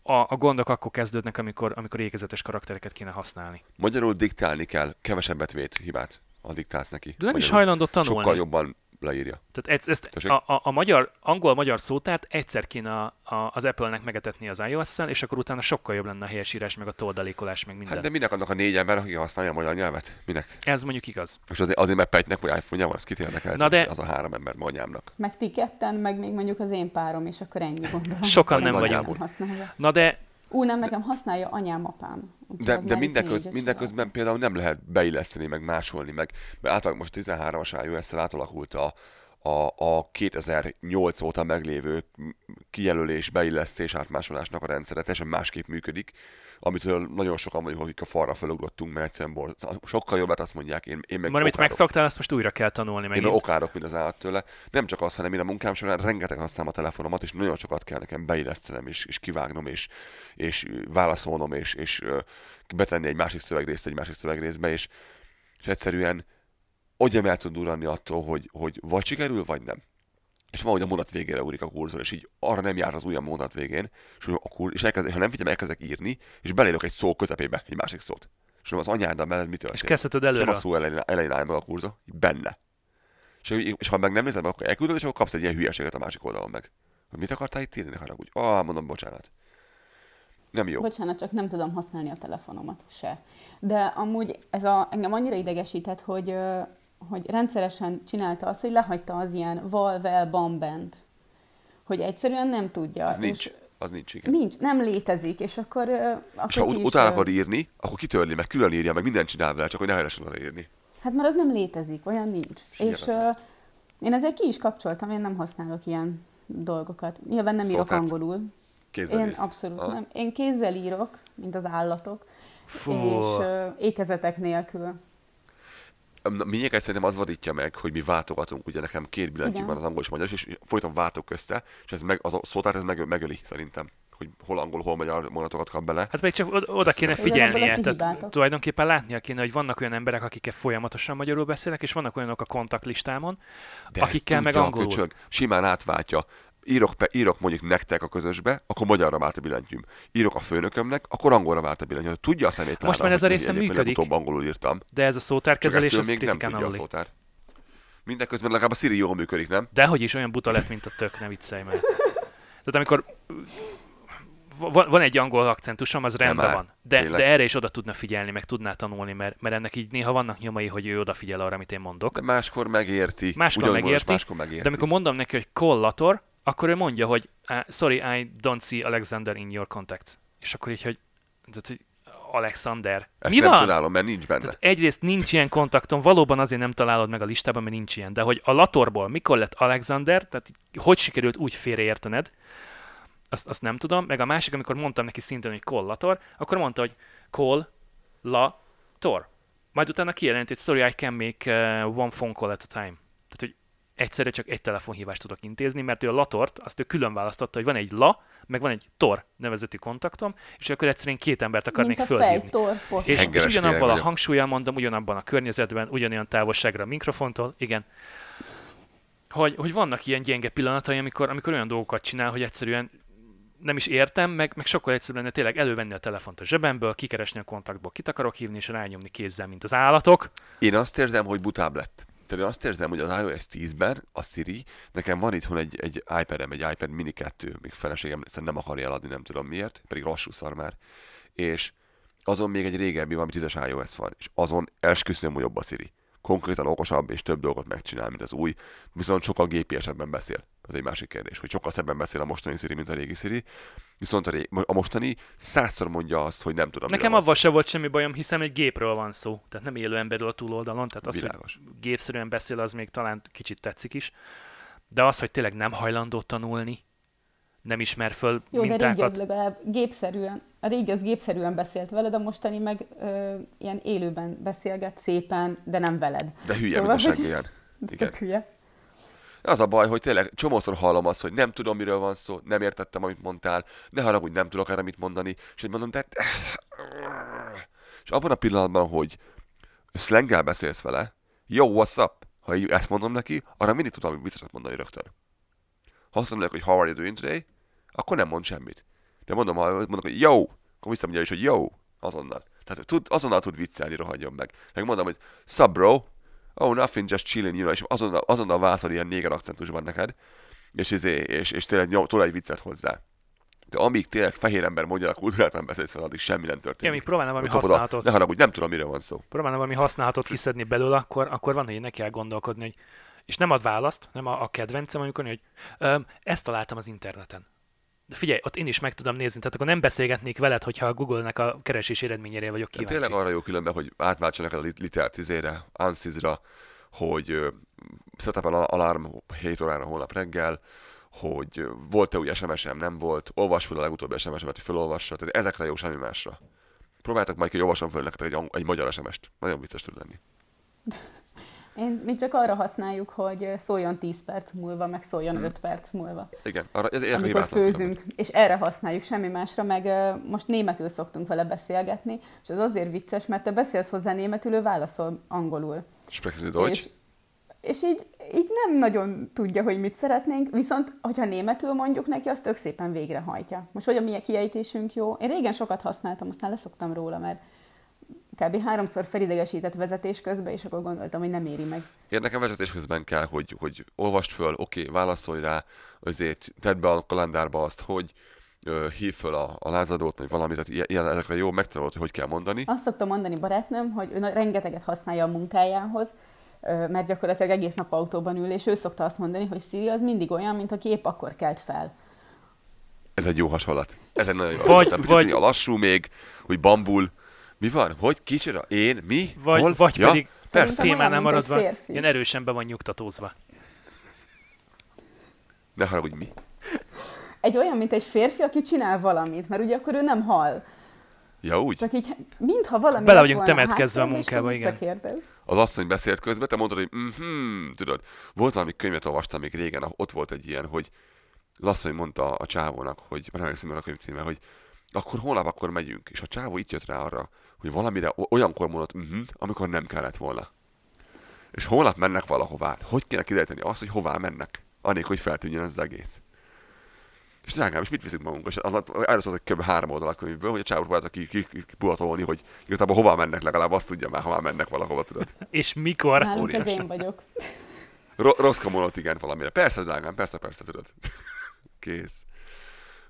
A, a gondok akkor kezdődnek, amikor, amikor ékezetes karaktereket kéne használni. Magyarul diktálni kell, kevesebbet vét hibát, ha diktálsz neki. De nem is Magyarul hajlandó tanulni. Sokkal jobban leírja. Tehát ezt, ezt Tessék? a, a, a magyar, angol-magyar szótárt egyszer kéne a, a, az Apple-nek megetetni az iOS-szel, és akkor utána sokkal jobb lenne a helyesírás, meg a toldalékolás, meg minden. Hát de minek annak a négy ember, aki használja a magyar nyelvet? Minek? Ez mondjuk igaz. És azért, azért mert Pejtnek vagy iPhone-ja van, az kit érdekel? Na de- Az a három ember anyámnak. Meg ti ketten, meg még mondjuk az én párom, és akkor ennyi gondolom. Sokan nem vagyunk. Na de Ú, nem, nekem használja anyám, apám. De, de mindeköz, mindeközben például nem lehet beilleszteni, meg másolni, meg mert általában most 13-as iOS-szel átalakult a, a, a 2008 óta meglévő kijelölés, beillesztés, átmásolásnak a rendszere, teljesen másképp működik, amitől nagyon sokan vagyunk, akik a falra felugrottunk, mert egyszerűen bor... sokkal jobbet azt mondják, én, én meg Már amit okárok. megszoktál, azt most újra kell tanulni Én meg okárok, mint az állat tőle. Nem csak az, hanem én a munkám során rengeteg használom a telefonomat, és nagyon sokat kell nekem beillesztenem, és, és kivágnom, és, és válaszolnom, és, és betenni egy másik szövegrészt egy másik szövegrészbe, és, és egyszerűen agyam el tud durranni attól, hogy, hogy vagy sikerül, vagy nem. És van, hogy a mondat végére úrik a kurzor, és így arra nem jár az ujjam mondat végén, és, a kur, és elkezd, ha nem figyelem, elkezdek írni, és belélök egy szó közepébe, egy másik szót. És az anyáddal mellett mi És történt? kezdheted És nem előre. a szó elején, elején áll meg a kurzor, benne. És, és ha meg nem nézed meg, akkor elküldöd, és akkor kapsz egy ilyen hülyeséget a másik oldalon meg. Hogy mit akartál itt írni, ne haragudj. Ah, mondom, bocsánat. Nem jó. Bocsánat, csak nem tudom használni a telefonomat se. De amúgy ez a, engem annyira idegesített, hogy, hogy rendszeresen csinálta azt, hogy lehagyta az ilyen val, vel, bam, bent. Hogy egyszerűen nem tudja. Az és nincs. Az nincs, igen. Nincs, nem létezik, és akkor, akkor És ha ut- utána akar írni, akkor kitörli, meg külön írja, meg mindent csinál vele, csak hogy ne lehessen oda írni. Hát mert az nem létezik, olyan nincs. És hihetetlen. ö, én ezért ki is kapcsoltam, én nem használok ilyen dolgokat. Nyilván nem írok Szótárt. angolul. Kézzel Én írsz. abszolút Ah. nem. Én kézzel írok, mint az állatok, Fú, és ö, ékezetek nélkül. Minyeket szerintem az vadítja meg, hogy mi váltogatunk, ugye nekem két billentyű van az angol és magyar, és folyton váltok közte, és ez meg, az a szótár ez meg, megöli szerintem, hogy hol angol, hol magyar mondatokat kap bele. Hát még csak oda, oda kéne figyelnie. Tehát tulajdonképpen látnia kéne, hogy vannak olyan emberek, akikkel folyamatosan magyarul beszélnek, és vannak olyanok a kontaktlistámon, De akikkel meg angolul. Köcsög, simán átváltja. Írok, írok mondjuk nektek a közösbe, akkor magyarra vált a billentyűm. Írok a főnökömnek, akkor angolra vált a billentyűm. Tudja a szemét Most már ez a része működik. Angolul írtam. de ez a szótárkezelés ettől még nem tudja a szótár. Mindeközben legalább a Siri jól működik, nem? Dehogy is olyan buta lett, mint a tök, ne viccelj meg. Tehát amikor van, van egy angol akcentusom, az rendben már, van. De, tényleg. de erre is oda tudna figyelni, meg tudná tanulni, mert, mert ennek így néha vannak nyomai, hogy ő odafigyel arra, amit én mondok. De máskor megérti. Máskor megérti, Máskor megérti. De amikor mondom neki, hogy collator, akkor ő mondja, hogy sorry, I don't see Alexander in your contacts. És akkor így, hogy, tehát, hogy Alexander. Ezt Mi nem van? csodálom, mert nincs benne. Tehát egyrészt nincs ilyen kontaktom, valóban azért nem találod meg a listában, mert nincs ilyen. De hogy a Latorból mikor lett Alexander, tehát hogy sikerült úgy félreértened, azt, azt nem tudom. Meg a másik, amikor mondtam neki szintén, hogy Collator, akkor mondta, hogy Call, La, Tor. Majd utána kijelent, hogy sorry, I can make uh, one phone call at a time. Tehát, hogy egyszerre csak egy telefonhívást tudok intézni, mert ő a Latort, azt ő külön választotta, hogy van egy La, meg van egy Tor nevezetű kontaktom, és akkor egyszerűen két embert akarnék Mint a fölhívni. fejtorpot. És, és Hengeres ugyanabban féreg a hangsúlyjal mondom, ugyanabban a környezetben, ugyanolyan távolságra a mikrofontól, igen. Hogy, hogy vannak ilyen gyenge pillanatai, amikor, amikor olyan dolgokat csinál, hogy egyszerűen nem is értem, meg, meg sokkal egyszerűbb lenne tényleg elővenni a telefont a zsebemből, kikeresni a kontaktból, kit akarok hívni, és rányomni kézzel, mint az állatok. Én azt érzem, hogy butább lett. Tehát én azt érzem, hogy az iOS 10-ben a Siri, nekem van itthon egy, egy iPad-em, egy iPad mini 2, még feleségem szerintem nem akarja eladni, nem tudom miért, pedig lassú szar már. És azon még egy régebbi, valami 10-es iOS van, és azon esküszöm, hogy jobb a Siri. Konkrétan okosabb és több dolgot megcsinál, mint az új, viszont sokkal gépiesebben beszél. Ez egy másik kérdés, hogy sokkal szebben beszél a mostani Siri, mint a régi Siri. Viszont a, ré- a mostani százszor mondja azt, hogy nem tudom. Nekem avval se volt semmi bajom, hiszen egy gépről van szó, tehát nem élő emberről a túloldalon, tehát az, Világos. hogy gépszerűen beszél, az még talán kicsit tetszik is. De az, hogy tényleg nem hajlandó tanulni, nem ismer föl Jó, de a régi mintákat. az legalább gépszerűen, a régi az gépszerűen beszélt veled, a mostani meg ö, ilyen élőben beszélget szépen, de nem veled. De hülye, Szóval, mint a hogy-. Igen. Hülye. Az a baj, hogy tényleg csomószor hallom azt, hogy nem tudom, miről van szó, nem értettem, amit mondtál, ne haragudj, nem tudok erre mit mondani, és hogy mondom, de... És abban a pillanatban, hogy szlenggel beszélsz vele, jó, what's up? Ha így ezt mondom neki, arra mindig tudom valami viccesat mondani rögtön. Ha azt mondom neki, hogy how are you doing today, akkor nem mond semmit. De mondom, ha mondom, hogy jó, akkor visszamondja is, hogy jó, azonnal. Tehát tud, azonnal tud viccelni, rohadjon meg. Meg mondom, hogy sup bro, oh nothing, just chilling, you know, és azonnal, azonnal válaszol ilyen néger akcentusban neked, és, izé, és, és tényleg nyom, tol egy viccet hozzá. De amíg tényleg fehér ember mondja, a kultúrátlan beszélsz fel, addig semmi nem történik. még próbálna valami Kapod a- használhatót, Ne haragudj, nem tudom, miről van szó. próbálna valami használhatót kiszedni belőle, akkor, akkor van, hogy neki kell gondolkodni, hogy és nem ad választ, nem a, a kedvencem, amikor hogy ezt találtam az interneten. De figyelj, ott én is meg tudom nézni, tehát akkor nem beszélgetnék veled, hogyha a Google-nek a keresés eredményére vagyok De kíváncsi. tényleg arra jó különben, hogy átváltsanak el a lit- liter tizére, ansys-ra, hogy ö, setup alarm 7 órára holnap reggel, hogy volt-e új SMS-em, nem volt, olvas fel a legutóbbi SMS-emet, hogy felolvassa, tehát ezekre jó, semmi másra. Próbáltak majd ki, hogy olvasom föl nektek egy, egy magyar SMS-t. Nagyon vicces tud lenni. Én, mi csak arra használjuk, hogy szóljon 10 perc múlva, meg szóljon 5 perc múlva. Igen, arra, ez, ez amikor főzünk, és erre használjuk, semmi másra, meg most németül szoktunk vele beszélgetni, és az azért vicces, mert te beszélsz hozzá németül, ő válaszol angolul. Sprechen Sie Deutsch? És, és így, így nem nagyon tudja, hogy mit szeretnénk, viszont hogyha németül mondjuk neki, azt tök szépen végrehajtja. Most vagy a mi kiejtésünk jó. Én régen sokat használtam, aztán leszoktam róla, mert kb. háromszor felidegesített vezetés közben, és akkor gondoltam, hogy nem éri meg. Én nekem vezetés közben kell, hogy, hogy olvast föl, oké, okay, válaszolj rá, azért tedd be a kalendárba azt, hogy ö, hív föl a, a lázadót, vagy valamit, tehát ilyen, ezekre jó megtanulod, hogy hogy kell mondani. Azt szoktam mondani barátnőm, hogy ő rengeteget használja a munkájához, mert gyakorlatilag egész nap autóban ül, és ő szokta azt mondani, hogy Siri az mindig olyan, mint aki épp akkor kelt fel. Ez egy jó hasonlat. Ez egy nagyon jó Vagy- hasonlat. Vagy... a lassú még, hogy bambul. Mi van? Hogy? Kicsoda? Én? Mi? Vagy, Hol? vagy ja? pedig Persze. olyan, témánál maradva, férfi. ilyen erősen be van nyugtatózva. Ne haragudj, mi? Egy olyan, mint egy férfi, aki csinál valamit, mert ugye akkor ő nem hal. Ja, úgy? Csak így, mintha valami Bele vagyunk temetkezve a munkába, igen. Az asszony beszélt közben, te mondtad, hogy mhm, tudod. Volt valami könyvet olvastam még régen, ott volt egy ilyen, hogy az asszony mondta a csávónak, hogy, már nem emlékszem a könyv címe, hogy akkor holnap akkor megyünk. És a csávó itt jött rá arra, hogy valamire olyankor mondott, uh amikor nem kellett volna. És holnap mennek valahová. Hogy kéne kideríteni azt, hogy hová mennek? Anélkül, hogy feltűnjön ez az egész. És drágám, és mit viszünk magunkba? És az, az, erről szólt egy kb. három oldal a könyvből, hogy a csávó próbálta ki, ki, ki, puhatolni, hogy igazából hová mennek, legalább azt tudja már, hová mennek valahova, tudod. És mikor? Nálunk ez óriási. én vagyok. Ro- rossz kamonot igen valamire. Persze, drágám, persze, persze, tudod. Kész.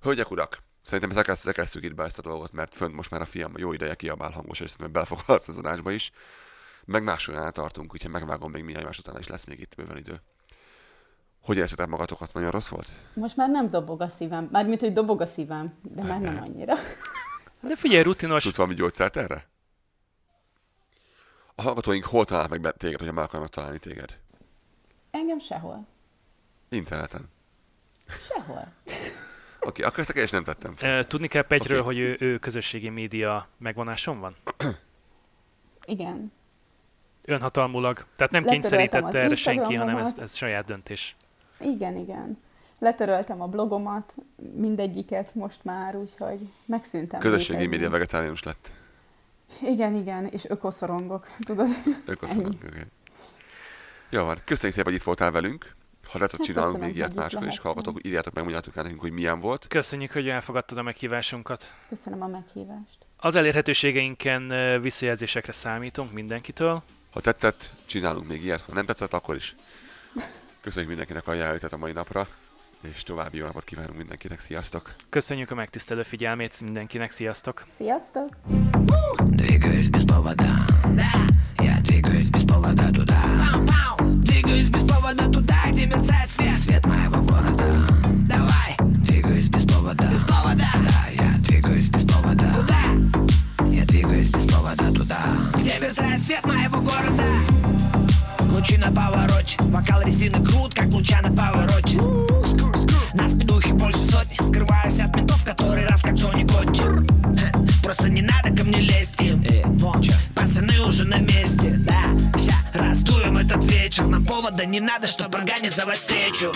Hölgyek, urak, Szerintem ezt elkezdjük itt be ezt a dolgot, mert fönt most már a fiam jó ideje kiabál hangos, és szerintem belefoghat az adásba is. Meg másolyan tartunk, úgyhogy megvágom még milyen más után is lesz még itt bőven idő. Hogy érzitek magatokat? Nagyon rossz volt? Most már nem dobog a szívem. Mármint, hogy dobog a szívem, de már nem annyira. De figyelj, rutinos. Tudsz valami gyógyszert erre? A hallgatóink hol találnak meg téged, hogyha meg akarnak találni téged? Engem sehol. Interneten. Sehol. Oké, okay, akkor ezt a nem tettem fel. Tudni kell Pegyről, okay. hogy ő, ő közösségi média megvonáson van? Igen. Önhatalmulag. Tehát nem kényszerítette erre senki, hanem ez, ez saját döntés. Igen, igen. Letöröltem a blogomat, mindegyiket most már, úgyhogy megszűntem. Közösségi létezni. média vegetáriánus lett. Igen, igen, és ökoszorongok, tudod? Ökoszorongok, okay. Jó van, köszönjük szépen, hogy itt voltál velünk. Ha lehet, hát csinálunk még ilyet máskor is, hallgatok, írjátok meg, mondjátok el nekünk, hogy milyen volt. Köszönjük, hogy elfogadtad a meghívásunkat. Köszönöm a meghívást. Az elérhetőségeinken visszajelzésekre számítunk mindenkitől. Ha tetszett, csinálunk még ilyet, ha nem tetszett, akkor is. Köszönjük mindenkinek a jelenlétet a mai napra, és további jó napot kívánunk mindenkinek. Sziasztok! Köszönjük a megtisztelő figyelmét mindenkinek. Sziasztok! Sziasztok! Двигаюсь без повода, да, я двигаюсь без повода туда, двигаюсь без повода туда, где мерцает свет, свет моего города. Давай, двигаюсь без повода, без повода, да, я двигаюсь без повода. Куда? Я двигаюсь без повода туда, где мерцает свет моего города. Лучи на повороте, вокал резины крут, как луча на повороте. Нас бедухи больше сотни, скрываюсь от ментов, который раз как Джонни Готти. Просто не надо ко мне лезть им. Пацаны уже на месте, да Ща раздуем этот вечер. Нам повода не надо, чтобы организовать встречу